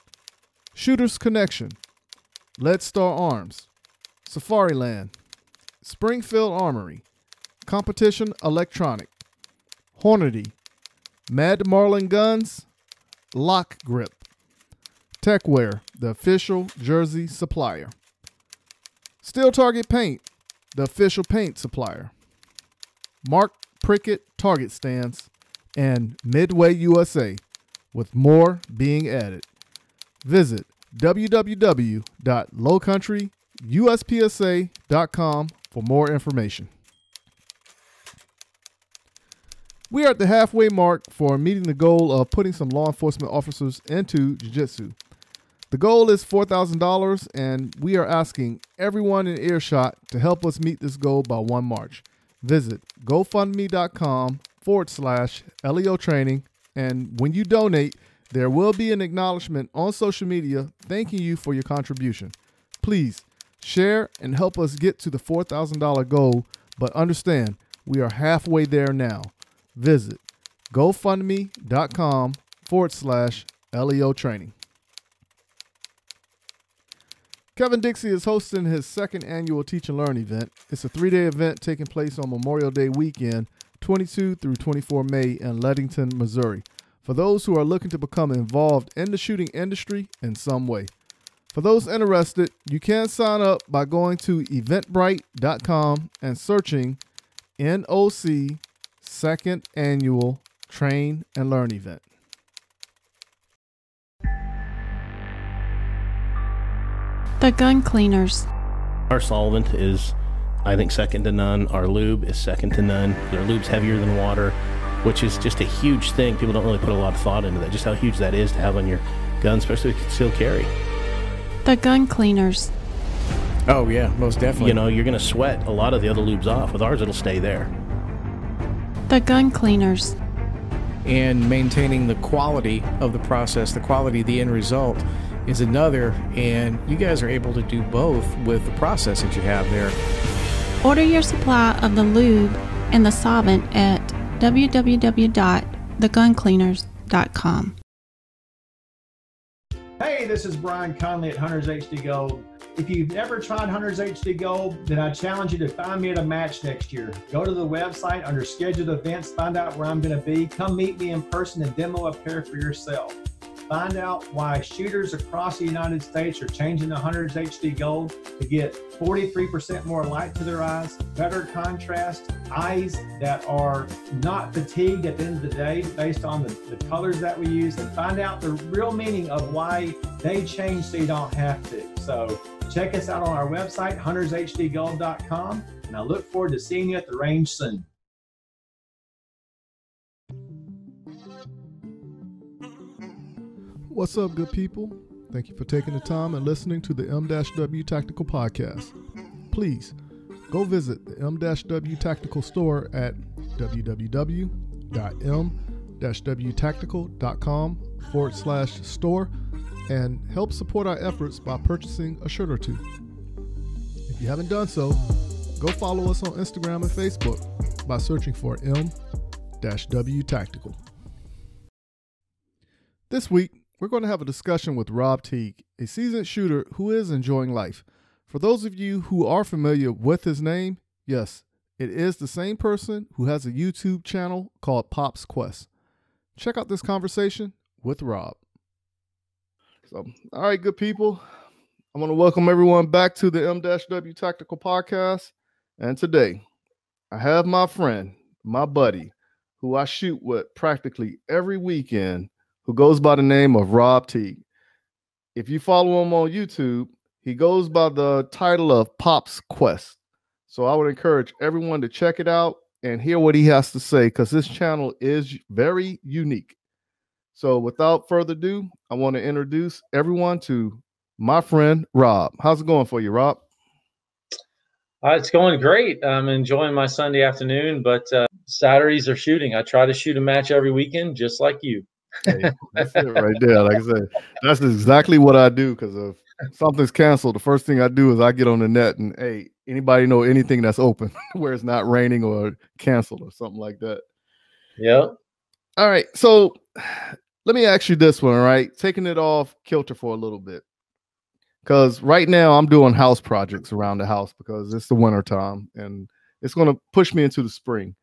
Speaker 1: Shooters Connection, Lead Star Arms, Safariland, Springfield Armory, Competition Electronic, Hornady, Mad Marlin Guns, Lock Grip, Techwear, the official jersey supplier, Steel Target Paint, the official paint supplier, Mark Prickett Target Stands, and Midway USA, with more being added. Visit www.lowcountryuspsa.com for more information. We are at the halfway mark for meeting the goal of putting some law enforcement officers into Jiu Jitsu. The goal is $4,000, and we are asking everyone in earshot to help us meet this goal by 1 March. Visit gofundme.com forward slash LEO training, and when you donate, there will be an acknowledgement on social media thanking you for your contribution. Please share and help us get to the $4,000 goal, but understand we are halfway there now. Visit gofundme.com forward slash LEO training. Kevin Dixie is hosting his second annual Teach and Learn event. It's a three day event taking place on Memorial Day weekend, 22 through 24 May in Leadington, Missouri, for those who are looking to become involved in the shooting industry in some way. For those interested, you can sign up by going to eventbrite.com and searching NOC Second Annual Train and Learn Event.
Speaker 5: The Gun Cleaners.
Speaker 4: Our solvent is, I think, second to none. Our lube is second to none. Our lube's heavier than water, which is just a huge thing. People don't really put a lot of thought into that, just how huge that is to have on your gun, especially concealed carry.
Speaker 5: The Gun Cleaners.
Speaker 6: Oh yeah, most definitely.
Speaker 4: You know, you're going to sweat a lot of the other lubes off. With ours, it'll stay there.
Speaker 5: The Gun Cleaners.
Speaker 6: and maintaining the quality of the process, the quality of the end result is another. And you guys are able to do both with the process that you have there.
Speaker 5: Order your supply of the lube and the solvent at www.theguncleaners.com.
Speaker 3: Hey, this is Brian Conley at Hunters HD Gold. If you've never tried Hunters HD Gold, then I challenge you to find me at a match next year. Go to the website under scheduled events, find out where I'm going to be, come meet me in person and demo a pair for yourself. Find out why shooters across the United States are changing the Hunters HD Gold to get 43% more light to their eyes, better contrast, eyes that are not fatigued at the end of the day based on the, the colors that we use, and find out the real meaning of why they change so you don't have to. So check us out on our website, huntershdgold.com, and I look forward to seeing you at the range soon.
Speaker 1: What's up, good people? Thank you for taking the time and listening to the M-W Tactical Podcast. Please go visit the M-W Tactical store at www.m-wtactical.com forward slash store and help support our efforts by purchasing a shirt or two. If you haven't done so, go follow us on Instagram and Facebook by searching for M-W Tactical. This week, we're going to have a discussion with Rob Teague, a seasoned shooter who is enjoying life. For those of you who are familiar with his name, yes, it is the same person who has a YouTube channel called Pops Quest. Check out this conversation with Rob. So, all right, good people. I want to welcome everyone back to the M-W Tactical Podcast. And today, I have my friend, my buddy, who I shoot with practically every weekend who goes by the name of Rob Teague. If you follow him on YouTube, he goes by the title of Pop's Quest. So I would encourage everyone to check it out and hear what he has to say because this channel is very unique. So without further ado, I want to introduce everyone to my friend Rob. How's it going for you, Rob?
Speaker 7: Uh, it's going great. I'm enjoying my Sunday afternoon, but uh, Saturdays are shooting. I try to shoot a match every weekend, just like you.
Speaker 1: Hey, that's it right there. Like I said, that's exactly what I do. Because if something's canceled, the first thing I do is I get on the net and hey, anybody know anything that's open [LAUGHS] where it's not raining or canceled or something like that.
Speaker 7: Yep.
Speaker 1: All right. So let me ask you this one. right? taking it off kilter for a little bit. Because right now I'm doing house projects around the house because it's the winter time and it's going to push me into the spring.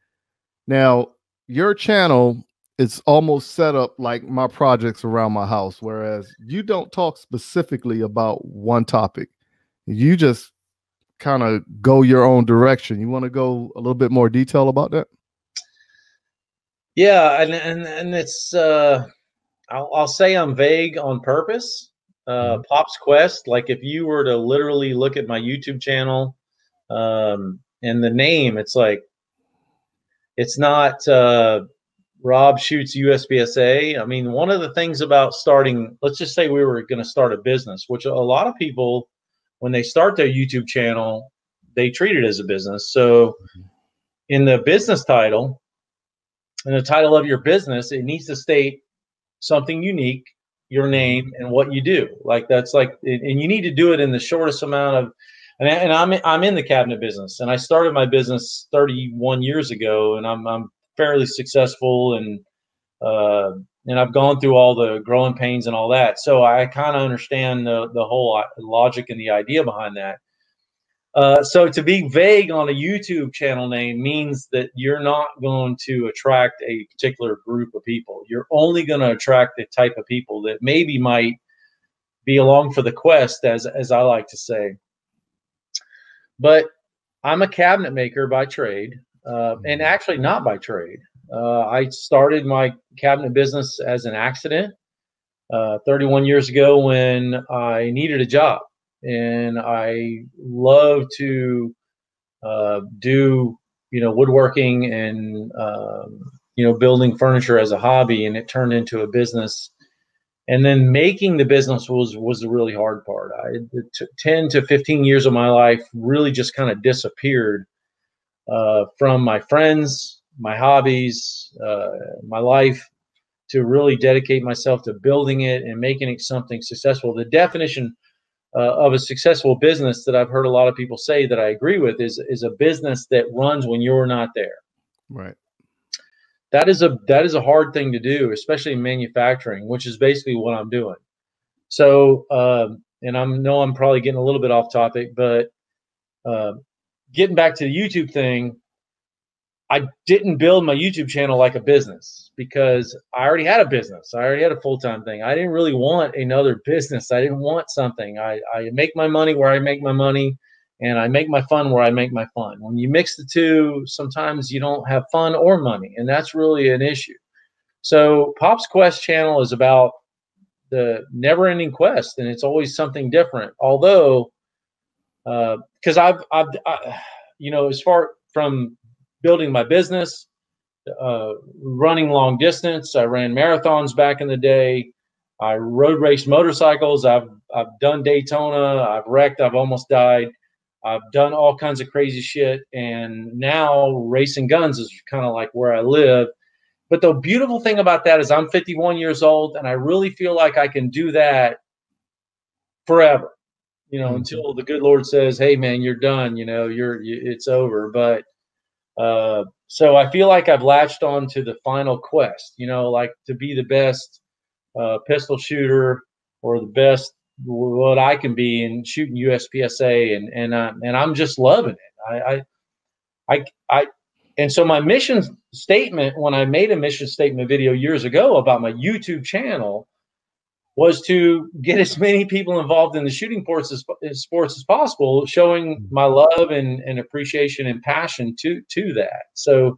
Speaker 1: Now, your channel is almost set up like my projects around my house whereas you don't talk specifically about one topic you just kind of go your own direction you want to go a little bit more detail about that
Speaker 7: yeah and and, and it's uh I'll, I'll say i'm vague on purpose uh mm-hmm. pop's quest like if you were to literally look at my youtube channel um and the name it's like it's not uh Rob shoots USPSA. I mean, one of the things about starting, let's just say we were going to start a business, which a lot of people, when they start their YouTube channel, they treat it as a business. So, in the business title, in the title of your business, it needs to state something unique, your name, and what you do. Like that's like, and you need to do it in the shortest amount of. And, and I'm I'm in the cabinet business, and I started my business 31 years ago, and I'm I'm fairly successful and uh, and I've gone through all the growing pains and all that. So I kind of understand the, the whole logic and the idea behind that. Uh, so to be vague on a YouTube channel name means that you're not going to attract a particular group of people. You're only going to attract the type of people that maybe might be along for the quest, as as I like to say. But I'm a cabinet maker by trade uh, and actually not by trade. Uh, I started my cabinet business as an accident uh, 31 years ago when I needed a job, and I love to uh, do you know woodworking and um, you know building furniture as a hobby, and it turned into a business. And then making the business was was the really hard part. I t- 10 to 15 years of my life really just kind of disappeared uh, from my friends, my hobbies, uh, my life to really dedicate myself to building it and making it something successful. The definition uh, of a successful business that I've heard a lot of people say that I agree with is is a business that runs when you're not there.
Speaker 1: Right.
Speaker 7: That is a that is a hard thing to do, especially in manufacturing, which is basically what I'm doing. So, um, and I know I'm probably getting a little bit off topic, but uh, getting back to the YouTube thing, I didn't build my YouTube channel like a business because I already had a business. I already had a full time thing. I didn't really want another business. I didn't want something. I, I make my money where I make my money and I make my fun where I make my fun. When you mix the two, sometimes you don't have fun or money, and that's really an issue. So, Pop's Quest channel is about the never ending quest, and it's always something different. Although, because uh, I've, I've, I, you know, as far from building my business, uh, running long distance. I ran marathons back in the day. I road raced motorcycles. I've I've done Daytona. I've wrecked. I've almost died. I've done all kinds of crazy shit, and now racing guns is kind of like where I live. But the beautiful thing about that is I'm 51 years old, and I really feel like I can do that forever. You know, mm-hmm. until the good Lord says, "Hey, man, you're done. You know, you're you, it's over." But uh, so I feel like I've latched on to the final quest, you know, like to be the best uh, pistol shooter or the best what I can be in shooting USPSA, and and uh, and I'm just loving it. I, I, I, I, and so my mission statement when I made a mission statement video years ago about my YouTube channel was to get as many people involved in the shooting sports as, sports as possible, showing my love and, and appreciation and passion to to that. So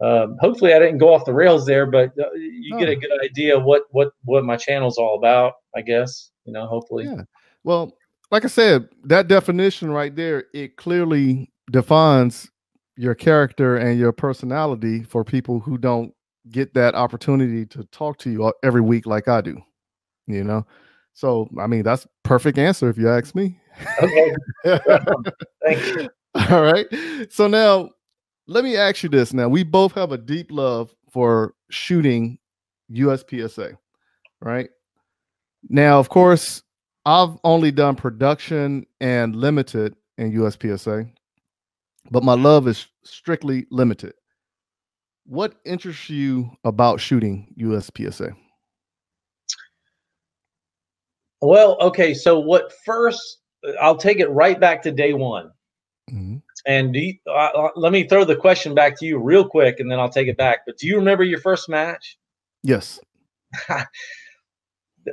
Speaker 7: um, hopefully I didn't go off the rails there, but uh, you oh. get a good idea what what what my channel's all about. I guess you know. Hopefully,
Speaker 1: yeah. Well, like I said, that definition right there it clearly defines your character and your personality for people who don't get that opportunity to talk to you every week like I do you know. So I mean that's perfect answer if you ask me.
Speaker 7: Okay. [LAUGHS] Thank you.
Speaker 1: All right. So now let me ask you this. Now we both have a deep love for shooting USPSA, right? Now, of course, I've only done production and limited in USPSA, but my love is strictly limited. What interests you about shooting USPSA?
Speaker 7: Well, okay. So what first? I'll take it right back to day one. Mm-hmm. And you, uh, uh, let me throw the question back to you real quick, and then I'll take it back. But do you remember your first match?
Speaker 1: Yes. [LAUGHS]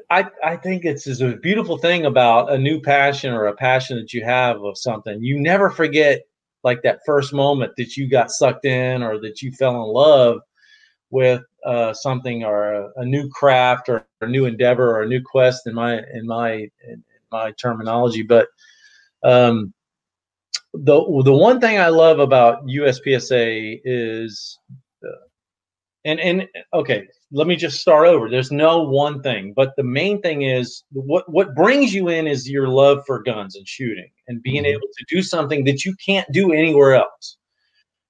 Speaker 7: I I think it's is a beautiful thing about a new passion or a passion that you have of something. You never forget like that first moment that you got sucked in or that you fell in love with uh, something or a, a, new craft or a new endeavor or a new quest in my in my in my terminology. But um, the the one thing I love about USPSA is, uh, and and okay, let me just start over. There's no one thing, but the main thing is what what brings you in is your love for guns and shooting and being mm-hmm. able to do something that you can't do anywhere else.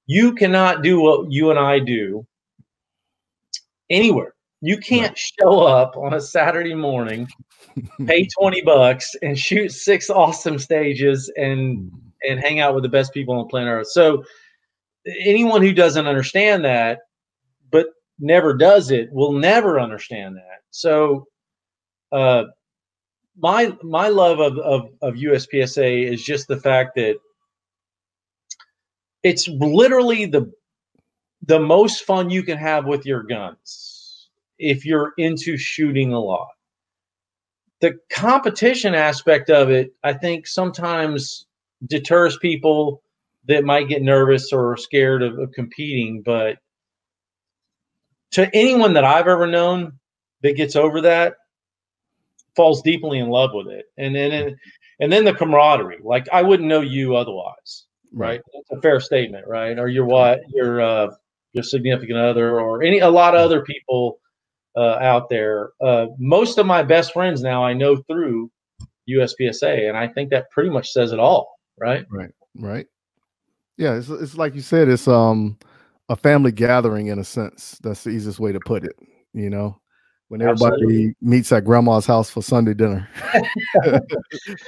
Speaker 7: You cannot do what you and I do anywhere. You can't right. show up on a Saturday morning, [LAUGHS] pay 20 bucks and shoot six awesome stages and hmm. and hang out with the best people on planet Earth. So anyone who doesn't understand that but never does it will never understand that. So uh my my love of, of, of USPSA is just the fact that it's literally the the most fun you can have with your guns if you're into shooting a lot. The competition aspect of it, I think, sometimes deters people that might get nervous or scared of, of competing. But to anyone that I've ever known that gets over that, falls deeply in love with it, and then and then the camaraderie. Like I wouldn't know you otherwise, right? That's a fair statement, right? Or your what your uh, your significant other or any a lot of other people uh, out there. Uh, most of my best friends now I know through USPSA, and I think that pretty much says it all. Right.
Speaker 1: Right. Right. Yeah, it's it's like you said, it's um a family gathering in a sense. That's the easiest way to put it. You know, when everybody Absolutely. meets at grandma's house for Sunday dinner. [LAUGHS] [LAUGHS]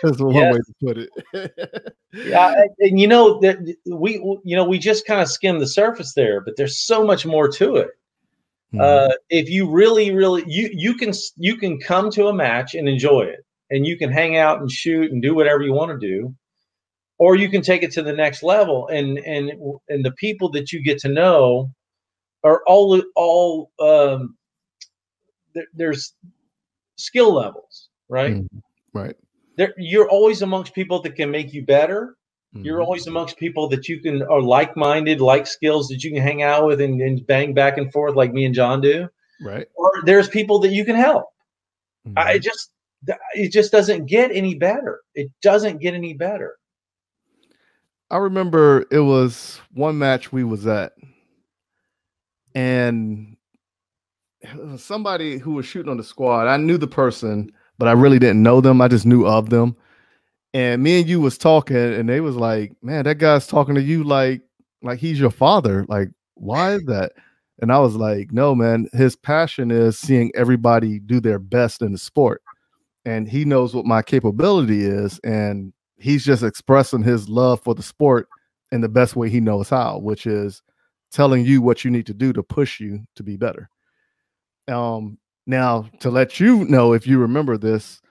Speaker 1: That's one yes. way to put
Speaker 7: it. yeah, and you know that we you know we just kind of skimmed the surface there, but there's so much more to it. Mm-hmm. Uh, if you really, really, you you can you can come to a match and enjoy it, and you can hang out and shoot and do whatever you want to do. or you can take it to the next level and and and the people that you get to know are all all um there, there's skill levels right
Speaker 1: Mhm. Right.
Speaker 7: there you're always amongst people that can make you better you're
Speaker 1: Mhm.
Speaker 7: always amongst people that you can are like-minded like skills that you can hang out with and, and bang back and forth like me and john do
Speaker 1: right.
Speaker 7: or there's people that you can help I
Speaker 1: Mhm.
Speaker 7: it just it just doesn't get any better it doesn't get any better
Speaker 1: I remember it was one match we was at, and [SIGHS] somebody who was shooting on the squad. I knew the person, but I really didn't know them. I just knew of them. And me and you was talking, and they was like, "Man, that guy's talking to you like like he's your father. Like, why is that?" And I was like, "No, man. His passion is seeing everybody do their best in the sport, and he knows what my capability is, and he's just expressing his love for the sport in the best way he knows how, which is telling you what you need to do to push you to be better. Um, now to let you know if you remember this,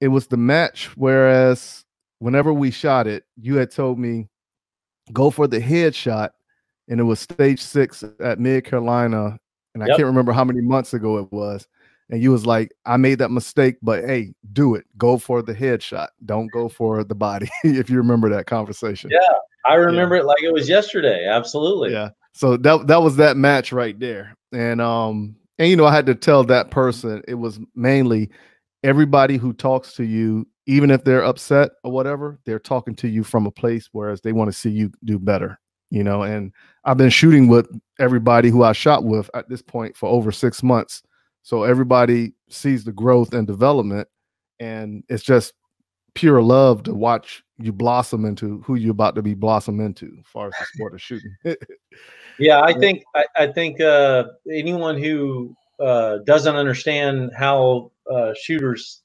Speaker 1: it was the match. Whereas whenever we shot it, you had told me go for the headshot, and it was stage six at Mid Carolina, and I
Speaker 7: Yep.
Speaker 1: can't remember how many months ago it was. And you was like, I made that mistake, but hey, do it. Go for the headshot. Don't go for the body. [LAUGHS] if you remember that conversation.
Speaker 7: Yeah. i remember it like it was yesterday absolutely
Speaker 1: Yeah. So that that was that match right there. And um and you know I had to tell that person it was mainly everybody who talks to you even if they're upset or whatever, they're talking to you from a place whereas they want to see you do better, you know, and I've been shooting with everybody who I shot with at this point for over 6 months. So everybody sees the growth and development and it's just pure love to watch you blossom into who you're about to be blossom into as far as the sport of shooting. [LAUGHS]
Speaker 7: Yeah, I think I, I think uh, anyone who uh, doesn't understand how uh, shooters,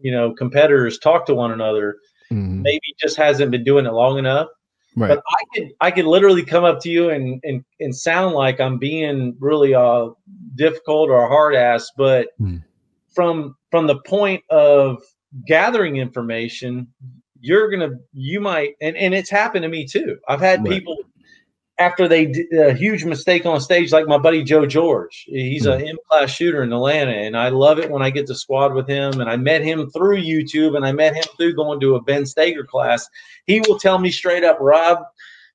Speaker 7: you know, competitors talk to one another,
Speaker 1: Mhm.
Speaker 7: maybe just hasn't been doing it long enough.
Speaker 1: Right.
Speaker 7: But I could I could literally come up to you and and, and sound like I'm being really uh difficult or a hard ass, but
Speaker 1: Hmm.
Speaker 7: from from the point of gathering information, you're gonna you might and and it's happened to me too. I've had
Speaker 1: Right.
Speaker 7: people after they did a huge mistake on stage, like my buddy Joe George. He's an hmm. M class shooter in Atlanta, and I love it when I get to squad with him. And I met him through YouTube, and I met him through going to a Ben Stoeger class. He will tell me straight up, Rob,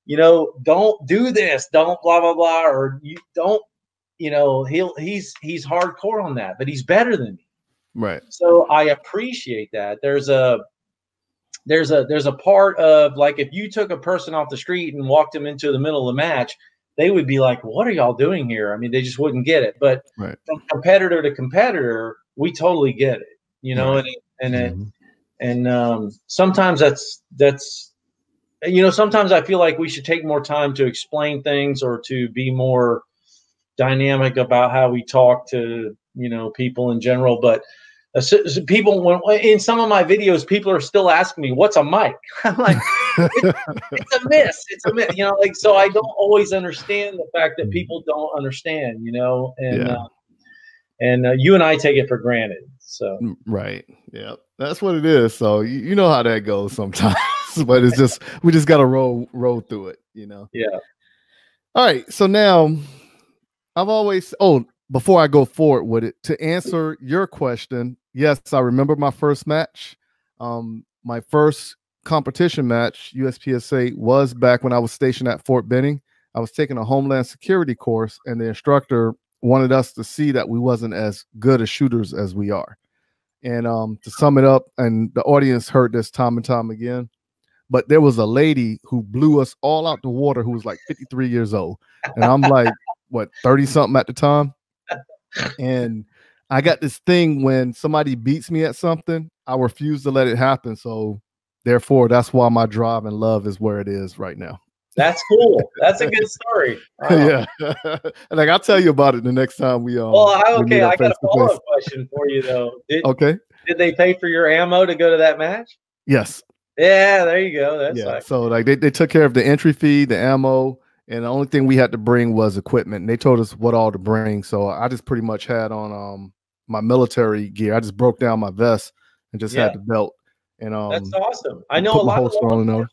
Speaker 7: you know, don't do this, don't blah blah blah, or you don't, you know, he'll he's he's hardcore on that, but he's better than me.
Speaker 1: Right.
Speaker 7: So I appreciate that. There's a there's a there's a part of like if you took a person off the street and walked them into the middle of the match, they would be like, "What are y'all doing here?" I mean, they just wouldn't get it. But
Speaker 1: Right.
Speaker 7: from competitor to competitor, we totally get it. You know,
Speaker 1: Right.
Speaker 7: and and it,
Speaker 1: Mhm.
Speaker 7: and um, sometimes that's that's you know sometimes I feel like we should take more time to explain things or to be more dynamic about how we talk to you know people in general. But uh, so, so people when in some of my videos, people are still asking me, "What's a mic?" [LAUGHS] I'm like, "It's a miss. It's a miss." You know, like so I don't always understand the fact that people don't understand. You know, and
Speaker 1: Yeah.
Speaker 7: uh, and uh, you and I take it for granted. So
Speaker 1: Mm, Right. Yeah. That's what it is. So you, you know how that goes sometimes. [LAUGHS] but it's just we just gotta roll roll through it, you know.
Speaker 7: yeah.
Speaker 1: All right. So now I've always oh, before I go forward with it, to answer your question, yes, I remember my first match. Um, my first competition match, USPSA, was back when I was stationed at Fort Benning. I was taking a homeland security course, and the instructor wanted us to see that we wasn't as good as shooters as we are. And um, to sum it up, and the audience heard this time and time again, but there was a lady who blew us all out the water who was like 53 years old. And I'm like, what, 30 something at the time? And I got this thing when somebody beats me at something, I refuse to let it happen. So therefore, that's why my drive and love is where it is right now.
Speaker 7: That's cool. That's a good story. [LAUGHS] Wow.
Speaker 1: yeah. [LAUGHS] like I'll tell you about it the next time we um
Speaker 7: Well, I, okay,
Speaker 1: up
Speaker 7: I got a follow up question for you though. Did,
Speaker 1: Okay.
Speaker 7: did they pay for your ammo to go to that match?
Speaker 1: Yes.
Speaker 7: Yeah, there you go. That's
Speaker 1: yeah.
Speaker 7: like,
Speaker 1: So like they, they took care of the entry fee, the ammo, and the only thing we had to bring was equipment. And they told us what all to bring. So I just pretty much had on um my military gear. I just broke down my vest and just
Speaker 7: Yeah.
Speaker 1: had the belt. And um
Speaker 7: that's awesome. I know a lot of law enforcement,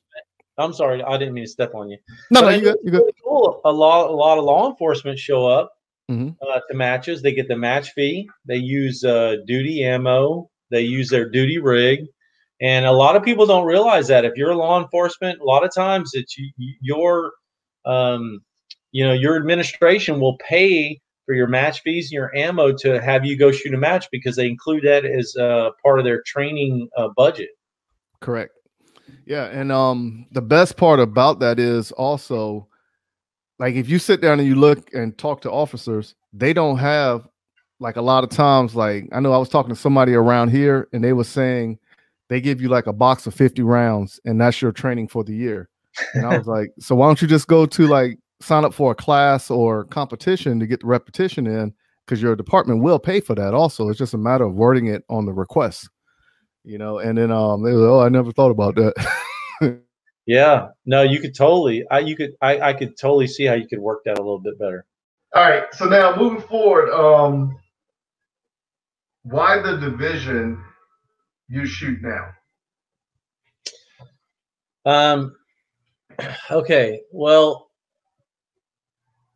Speaker 7: I'm sorry, I didn't mean to step on you.
Speaker 1: No,
Speaker 7: But
Speaker 1: no, you good. You good.
Speaker 7: really cool. A lot, a lot of law enforcement show up
Speaker 1: Mhm.
Speaker 7: uh, to matches. They get the match fee. They use uh, duty ammo. They use their duty rig, and a lot of people don't realize that if you're law enforcement, a lot of times it's you, you- your, um, you know, your administration will pay for your match fees and your ammo to have you go shoot a match because they include that as uh, part of their training uh, budget.
Speaker 1: Correct. Yeah, and um the best part about that is also like if you sit down and you look and talk to officers, they don't have like a lot of times like I know I was talking to somebody around here and they were saying they give you like a box of 50 rounds and that's your training for the year. And I was like, so why don't you just go to like sign up for a class or competition to get the repetition in because your department will pay for that also. It's just a matter of wording it on the request you know and then um they were, oh i never thought about that
Speaker 7: Yeah, no, you could totally. I you could. I I could totally see how you could work that a little bit better.
Speaker 1: all right so now moving forward um why the division you shoot now
Speaker 7: Um, [CLEARS THROAT] okay, well,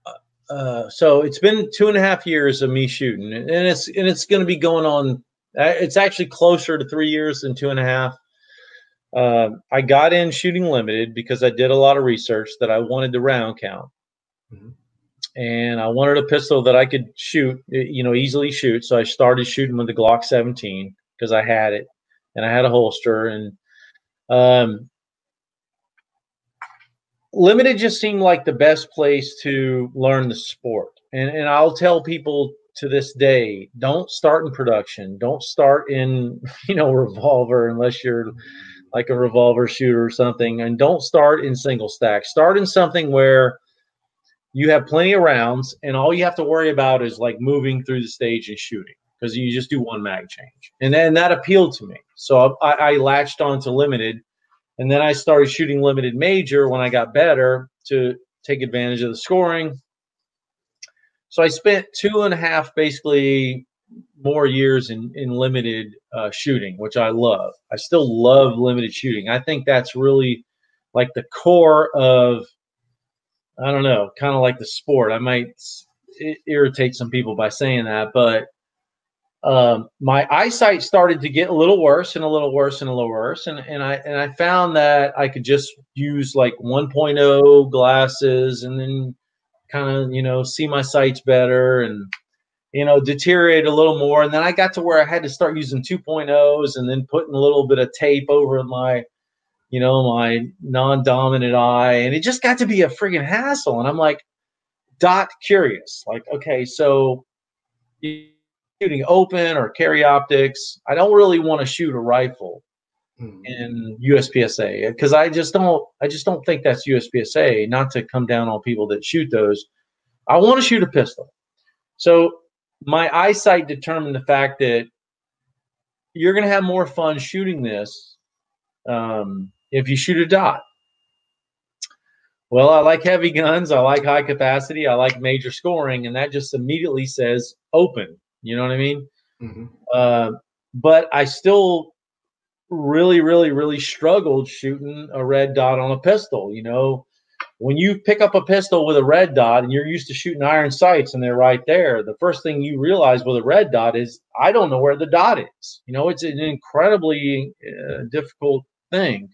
Speaker 7: uh, uh, so it's been two and a half years of me shooting, and it's and it's going to be going on. uh, It's actually closer to three years than two and a half. Uh, I got in shooting limited because I did a lot of research that I wanted the round count,
Speaker 1: Mhm.
Speaker 7: and I wanted a pistol that I could shoot, you know, easily shoot. So I started shooting with the Glock 17 because I had it, and I had a holster, and um, limited just seemed like the best place to learn the sport. And and i'll tell people to this day don't start in production. Don't start in [LAUGHS] you know revolver unless you're like a revolver shooter or something. And don't start in single stack. Start in something where you have plenty of rounds and all you have to worry about is like moving through the stage and shooting because you just do one mag change. And then that appealed to me. So i, I latched on to limited and then I started shooting limited major when I got better to take advantage of the scoring. So I spent two and a half, basically more years in, in limited uh, shooting, which I love. I still love limited shooting. I think that's really like the core of, I don't know, kind of like the sport. I might irritate some people by saying that, but um, my eyesight started to get a little worse and a little worse and a little worse, and, and I and I found that I could just use like 1.0 glasses and then kind of you know see my sights better and you know deteriorate a little more, and then I got to where I had to start using 2.0s and then putting a little bit of tape over my you know my non-dominant eye, and it just got to be a friggin' hassle, and I'm like dot curious, like okay, so shooting open or carry optics. I don't really want to shoot a rifle in USPSA because I just don't I just don't think that's USPSA. Not to come down on people that shoot those. I want to shoot a pistol. So my eyesight determined the fact that you're going to have more fun shooting this um, if you shoot a dot. Well, I like heavy guns. I like high capacity. I like major scoring, and that just immediately says open. You know what I mean? Uh, but I still really, really, really struggled shooting a red dot on a pistol. You know, when you pick up a pistol with a red dot and you're used to shooting iron sights and they're right there, the first thing you realize with a red dot is I don't know where the dot is. You know, it's an incredibly uh, difficult thing.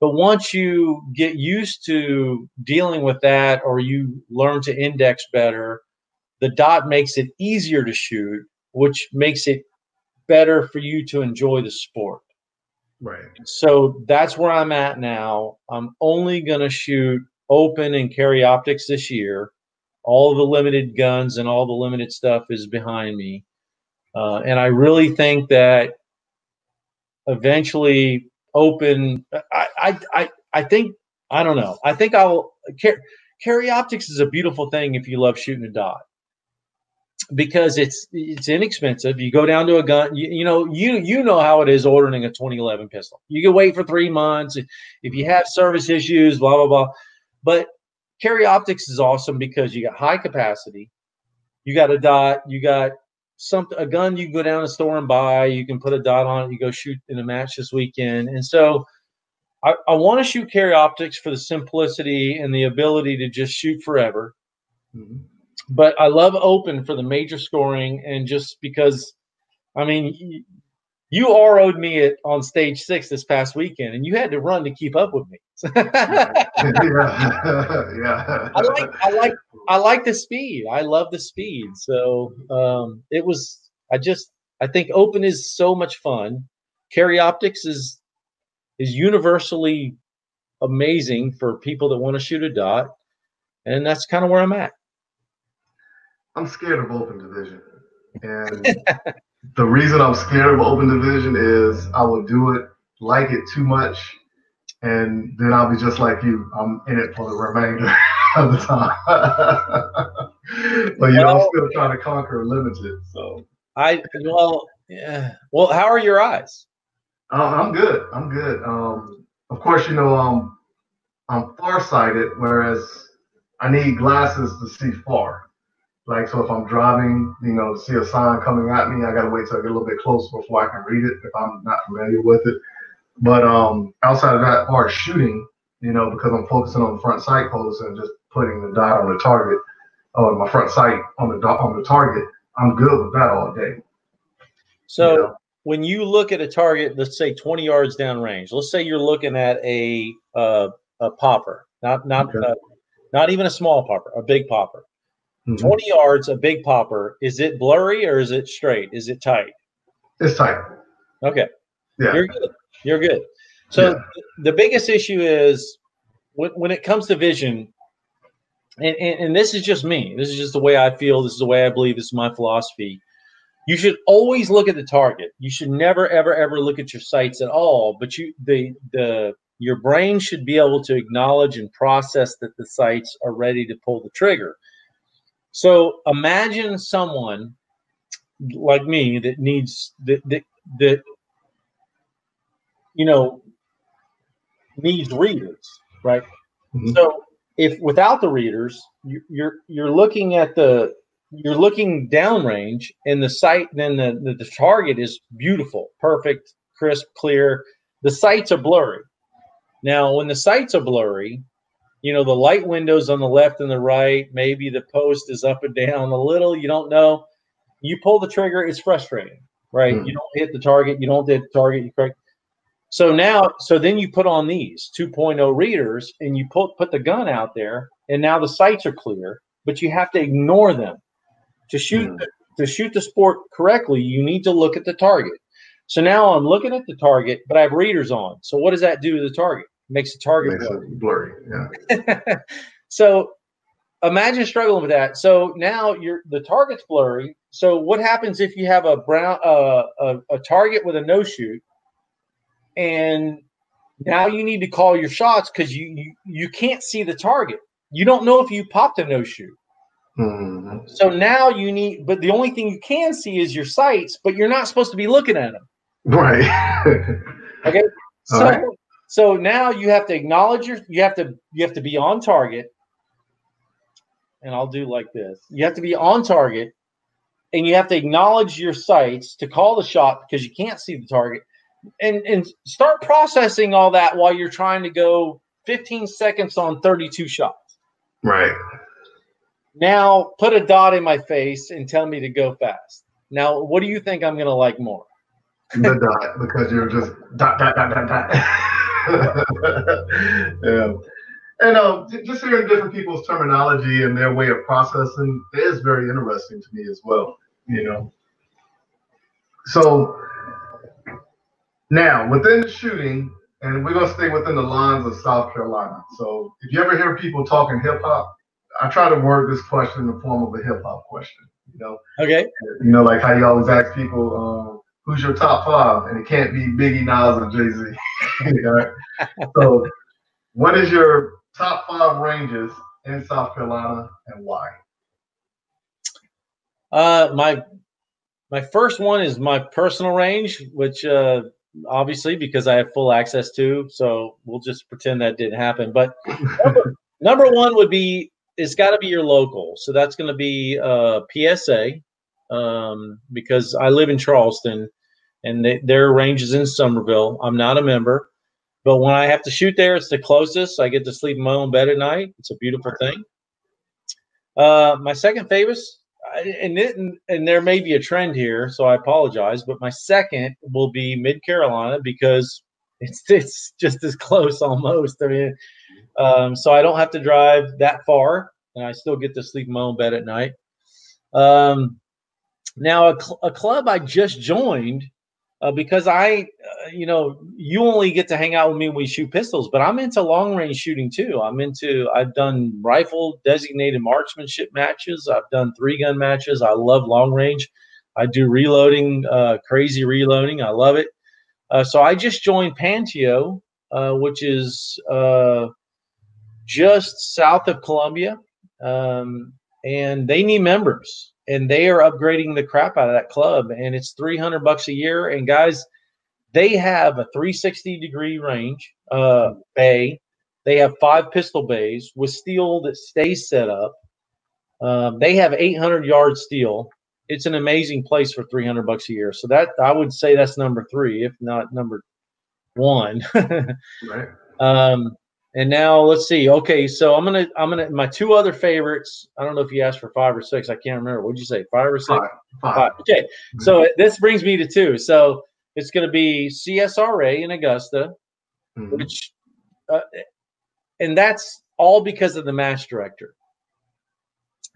Speaker 7: But once you get used to dealing with that or you learn to index better, the dot makes it easier to shoot, which makes it better for you to enjoy the sport.
Speaker 1: Right.
Speaker 7: So that's where I'm at now. I'm only going to shoot open and carry optics this year. All the limited guns and all the limited stuff is behind me. Uh, and I really think that eventually open, I, I, I, I think, I don't know. I think I'll car- carry optics is a beautiful thing if you love shooting a dot because it's it's inexpensive. You go down to a gun, you, you know, you you know how it is ordering a 2011 pistol. You can wait for three months if you have service issues, blah blah blah. But carry optics is awesome because you got high capacity, you got a dot, you got something a gun you can go down to store and buy. You can put a dot on it. You go shoot in a match this weekend, and so I, I want to shoot carry optics for the simplicity and the ability to just shoot forever.
Speaker 1: Mhm.
Speaker 7: But I love open for the major scoring and just because, I mean, you RO'd me at, on stage six this past weekend, and you had to run to keep up with me. [LAUGHS] I [LAUGHS]
Speaker 1: yeah, I
Speaker 7: like, I like, I like the speed. I love the speed. So um, it was. I just, I think open is so much fun. Carry optics is is universally amazing for people that want to shoot a dot, and that's kind of where I'm at.
Speaker 1: I'm scared of open division. And the reason I'm scared of open division is I will do it, like it too much, and then I'll be just like you. I'm in it for the remainder [LAUGHS] of the time. [LAUGHS] but you know, I'm still trying to conquer limited. So
Speaker 7: I well, yeah. Well, how are your eyes?
Speaker 1: uh, I'm good. I'm good. Um, of course, you know, um, I'm farsighted, whereas I need glasses to see far. Like, so if I'm driving, you know, see a sign coming at me, I gotta wait till I get a little bit closer before I can read it if I'm not familiar with it. But um, outside of that, as shooting, you know, because I'm focusing on the front sight post and just putting the dot on the target, or my front sight on the dot on the target, I'm good with that all day.
Speaker 7: So
Speaker 1: Yeah.
Speaker 7: when you look at a target, let's say 20 yards downrange, let's say you're looking at a uh, a popper, not not
Speaker 1: Okay.
Speaker 7: uh, not even a small popper, a big popper.
Speaker 1: Mhm.
Speaker 7: 20 yards, a big popper. Is it blurry or is it straight? Is it tight?
Speaker 1: It's tight.
Speaker 7: Okay,
Speaker 1: Yeah.
Speaker 7: you're good. You're good. So
Speaker 1: Yeah.
Speaker 7: the biggest issue is when when it comes to vision. And, and, and this is just me. This is just the way I feel. This is the way I believe. This is my philosophy. You should always look at the target. You should never, ever, ever look at your sights at all. But you, the, the, your brain should be able to acknowledge and process that the sights are ready to pull the trigger. So imagine someone like me that needs that that, that you know needs readers, right?
Speaker 1: Mhm.
Speaker 7: So if without the readers, you- you're you're looking at the you're looking downrange, and the sight then the, the the target is beautiful, perfect, crisp, clear. The sights are blurry. Now, when the sights are blurry, you know the light windows on the left and the right, maybe the post is up and down a little. You don't know. You pull the trigger, it's frustrating, right?
Speaker 1: Mhm.
Speaker 7: You don't hit the target. You don't hit the target. You correct. So now, so then you put on these 2.0 readers and you put put the gun out there, and now the sights are clear, but you have to ignore them to shoot the, to shoot the sport correctly. You need to look at the target. So now I'm looking at the target, but I have readers on. So what does that do to the target? Makes the target
Speaker 1: Makes
Speaker 7: blurry.
Speaker 1: blurry. Yeah. [LAUGHS]
Speaker 7: so imagine struggling with that. So now you're the target's blurry. So what happens if you have a brown uh, a, a target with a no shoot, and now you need to call your shots because you, you you can't see the target. You don't know if you popped a no shoot.
Speaker 1: Mhm.
Speaker 7: So now you need, but the only thing you can see is your sights, but you're not supposed to be looking at them.
Speaker 1: Right. [LAUGHS]
Speaker 7: Okay. So
Speaker 1: right.
Speaker 7: So now you have to acknowledge your you have to you have to be on target. And I'll do like this. You have to be on target and you have to acknowledge your sights to call the shot because you can't see the target. And and start processing all that while you're trying to go 15 seconds on 32 shots.
Speaker 1: right.
Speaker 7: Now put a dot in my face and tell me to go fast. Now, what do you think I'm going to like more?
Speaker 1: The dot because you're just dot dot dot dot dot. [LAUGHS] [LAUGHS] yeah. And uh, j- just hearing different people's terminology and their way of processing is very interesting to me as well. You know. So now within the shooting, and we're gonna stay within the lines of South Carolina. So if you ever hear people talking hip hop, I try to word this question in the form of a hip hop question. You know,
Speaker 7: Okay.
Speaker 1: you know, like how you always ask people, um, who's your top five? And it can't be Biggie, Nas, or Jay Z. [LAUGHS] so, what is your top five ranges in South Carolina and why?
Speaker 7: Uh, my my first one is my personal range, which uh, obviously because I have full access to, so we'll just pretend that didn't happen. But number, [LAUGHS] number one would be it's got to be your local, so that's going to be uh, PSA um, because I live in Charleston, and they, their range is in Summerville. I'm not a member, but when I have to shoot there, it's the closest. I get to sleep in my own bed at night. It's a beautiful thing. Uh, my second favorite, and it, and there may be a trend here, so I apologize, but my second will be Mid Carolina because [LAUGHS] it's it's just as close almost. I mean, um, so I don't have to drive that far, and I still get to sleep in my own bed at night. Um, now, a, cl- a club I just joined uh, because I, uh, you know, you only get to hang out with me when we shoot pistols, but I'm into long range shooting too. I'm into, I've done rifle designated marksmanship matches, I've done three gun matches. I love long range. I do reloading, uh, crazy reloading. I love it. Uh, so I just joined Panteo, uh, which is uh, just south of Columbia, um, and they need members and they are upgrading the crap out of that club and it's 300 bucks a year. And guys they have a 360 degree range uh, bay. They have five pistol bays with steel that stays set up. Um, they have 800 yard steel. It's an amazing place for 300 bucks a year. So that i would say that's number three if not number one. [LAUGHS]
Speaker 1: Right.
Speaker 7: Um, and now let's see. Okay, so I'm gonna I'm gonna my two other favorites. I don't know if you asked for five or six. I can't remember. What'd you say? Five or six?
Speaker 1: Five. Five.
Speaker 7: Five. Okay. Mm-hmm. So this brings me to two. So it's gonna be CSRA in Augusta, mm-hmm. which, uh, and that's all because of the match director.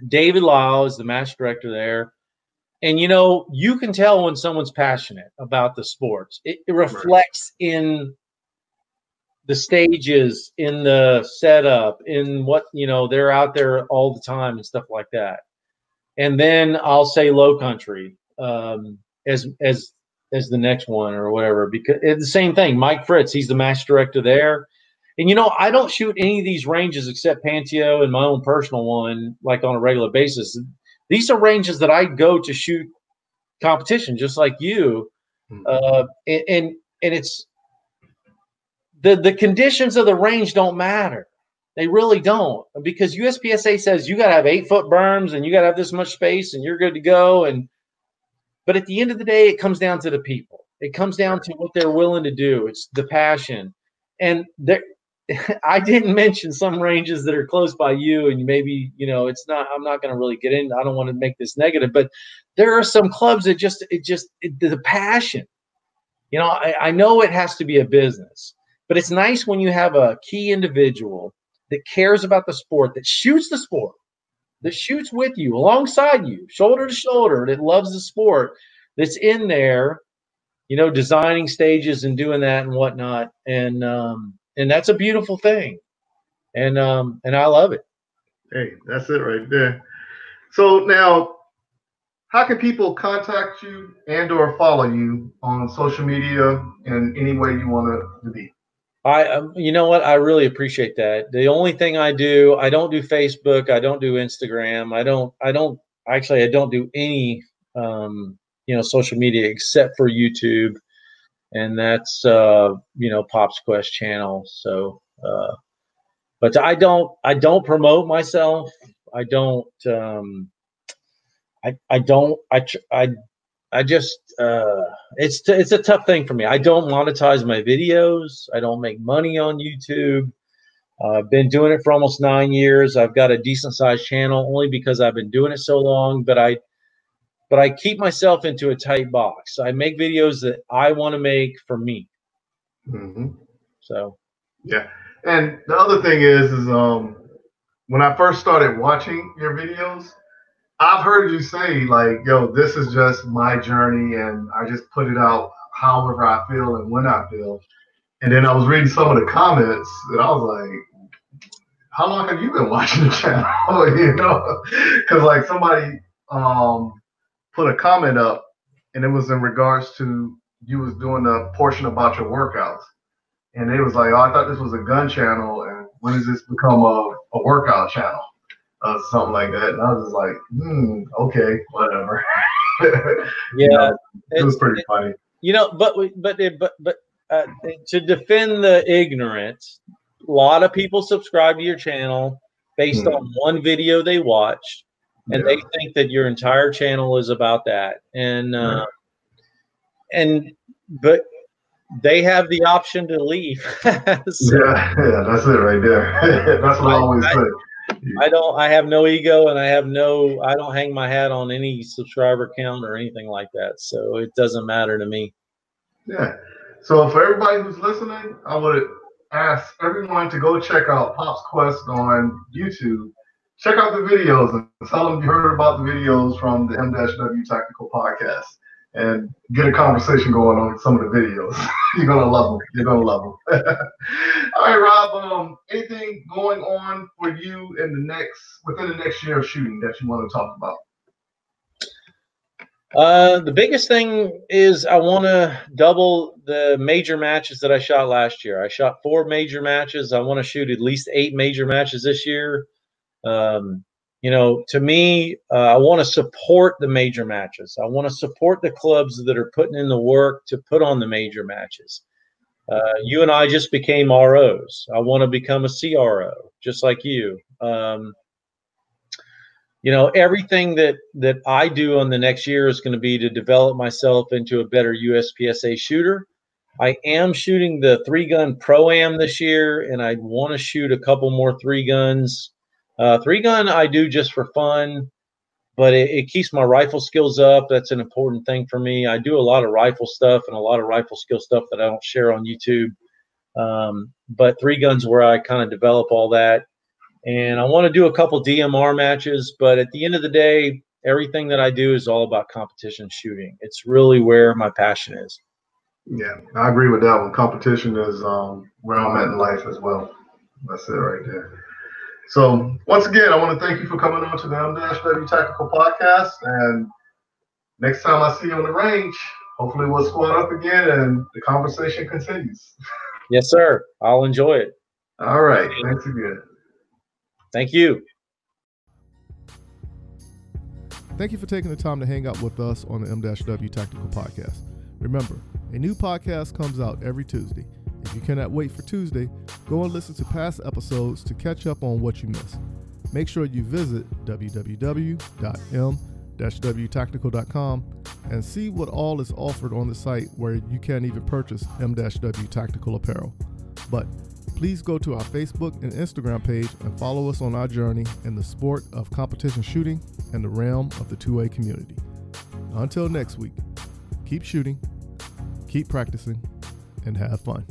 Speaker 7: David Lyle is the match director there. And you know, you can tell when someone's passionate about the sports. It, it reflects right. in the stages in the setup in what you know they're out there all the time and stuff like that. And then i'll say low country um, as as as the next one or whatever because it's the same thing mike fritz he's the match director there. And you know i don't shoot any of these ranges except panteo and my own personal one like on a regular basis. These are ranges that i go to shoot competition just like you. Hmm. uh, and, and and it's the the conditions of the range don't matter. They really don't because USPSA says you got to have eight foot berms and you got to have this much space and you're good to go. And but at the end of the day, it comes down to the people. It comes down to what they're willing to do. It's the passion. And there, [LAUGHS] I didn't mention some ranges that are close by you, and maybe you know it's not. I'm not going to really get in. I don't want to make this negative, but there are some clubs that just it just it, the passion. You know, I, I know it has to be a business, but it's nice when you have a key individual that cares about the sport, that shoots the sport, that shoots with you, alongside you, shoulder to shoulder, that loves the sport, that's in there, you know, designing stages and doing that and whatnot. And um, and that's a beautiful thing. And um, and I love it.
Speaker 1: Hey, that's it right there. So now how can people contact you and or follow you on social media in any way you want to be?
Speaker 7: I, um, you know what? I really appreciate that. The only thing I do, I don't do Facebook, I don't do Instagram, I don't, I don't actually, I don't do any, um, you know, social media except for YouTube, and that's, uh, you know, Pop's Quest channel. So, uh, but I don't, I don't promote myself. I don't, um, I, I don't, I, I I just uh, it's t- it's a tough thing for me. I don't monetize my videos. I don't make money on YouTube. Uh, I've been doing it for almost nine years. I've got a decent sized channel only because I've been doing it so long. But I but I keep myself into a tight box. I make videos that I want to make for me.
Speaker 1: Mm-hmm.
Speaker 7: So
Speaker 1: yeah, and the other thing is is um when I first started watching your videos, I've heard you say like, "Yo, this is just my journey, and I just put it out however I feel and when I feel." And then I was reading some of the comments, and I was like, "How long have you been watching the channel?" [LAUGHS] you know, because like somebody um, put a comment up, and it was in regards to you was doing a portion about your workouts, and it was like, "Oh, I thought this was a gun channel, and when does this become a, a workout channel?" Uh, something like that. And I was just like, hmm, okay, whatever.
Speaker 7: yeah, [LAUGHS] you know,
Speaker 1: it was pretty funny.
Speaker 7: You know, but but but but uh, to defend the ignorance, a lot of people subscribe to your channel based hmm. on one video they watched, and yeah. they think that your entire channel is about that. And uh, and but they have the option to leave. [LAUGHS] so
Speaker 1: yeah, [LAUGHS] yeah, that's it right there. that's what I, I always I, say.
Speaker 7: I don't. I have no ego, and I have no. I don't hang my hat on any subscriber count or anything like that. So it doesn't matter to me.
Speaker 1: Yeah. So for everybody who's listening, I would ask everyone to go check out Pop's Quest on YouTube. Check out the videos and tell them you heard about the videos from the M-W Tactical Podcast and get a conversation going on some of the videos. [LAUGHS] You're gonna love them. You're gonna love them. [LAUGHS] All right, Rob. Um, anything going on for you in the next within the next year of shooting that you want to talk about?
Speaker 7: Uh, the biggest thing is I want to double the major matches that I shot last year. I shot four major matches. I want to shoot at least eight major matches this year. Um, you know, to me, uh, I want to support the major matches. I want to support the clubs that are putting in the work to put on the major matches. Uh, you and I just became ROs. I want to become a CRO, just like you. Um, you know, everything that that I do on the next year is going to be to develop myself into a better USPSA shooter. I am shooting the three gun pro am this year, and I want to shoot a couple more three guns uh, three gun I do just for fun, but it, it, keeps my rifle skills up. That's an important thing for me. I do a lot of rifle stuff and a lot of rifle skill stuff that I don't share on YouTube. Um, but three guns where I kind of develop all that. And I want to do a couple DMR matches, but at the end of the day, everything that I do is all about competition shooting. It's really where my passion is.
Speaker 1: Yeah, I agree with that one. Competition is um, where I'm at in life as well. That's it right there. So once again, I want to thank you for coming on to the M-W Tactical Podcast. And next time I see you on the range, hopefully we'll squad up again and the conversation continues. [LAUGHS]
Speaker 7: Yes, sir. I'll enjoy it.
Speaker 1: All right. Thanks again.
Speaker 7: Thank you.
Speaker 1: Thank you for taking the time to hang out with us on the M-W Tactical Podcast. Remember, a new podcast comes out every Tuesday. If you cannot wait for Tuesday, go and listen to past episodes to catch up on what you missed. Make sure you visit www.m-wtactical.com and see what all is offered on the site where you can't even purchase M-W Tactical apparel. But please go to our Facebook and Instagram page and follow us on our journey in the sport of competition shooting and the realm of the 2A community. Until next week, keep shooting, keep practicing, and have fun.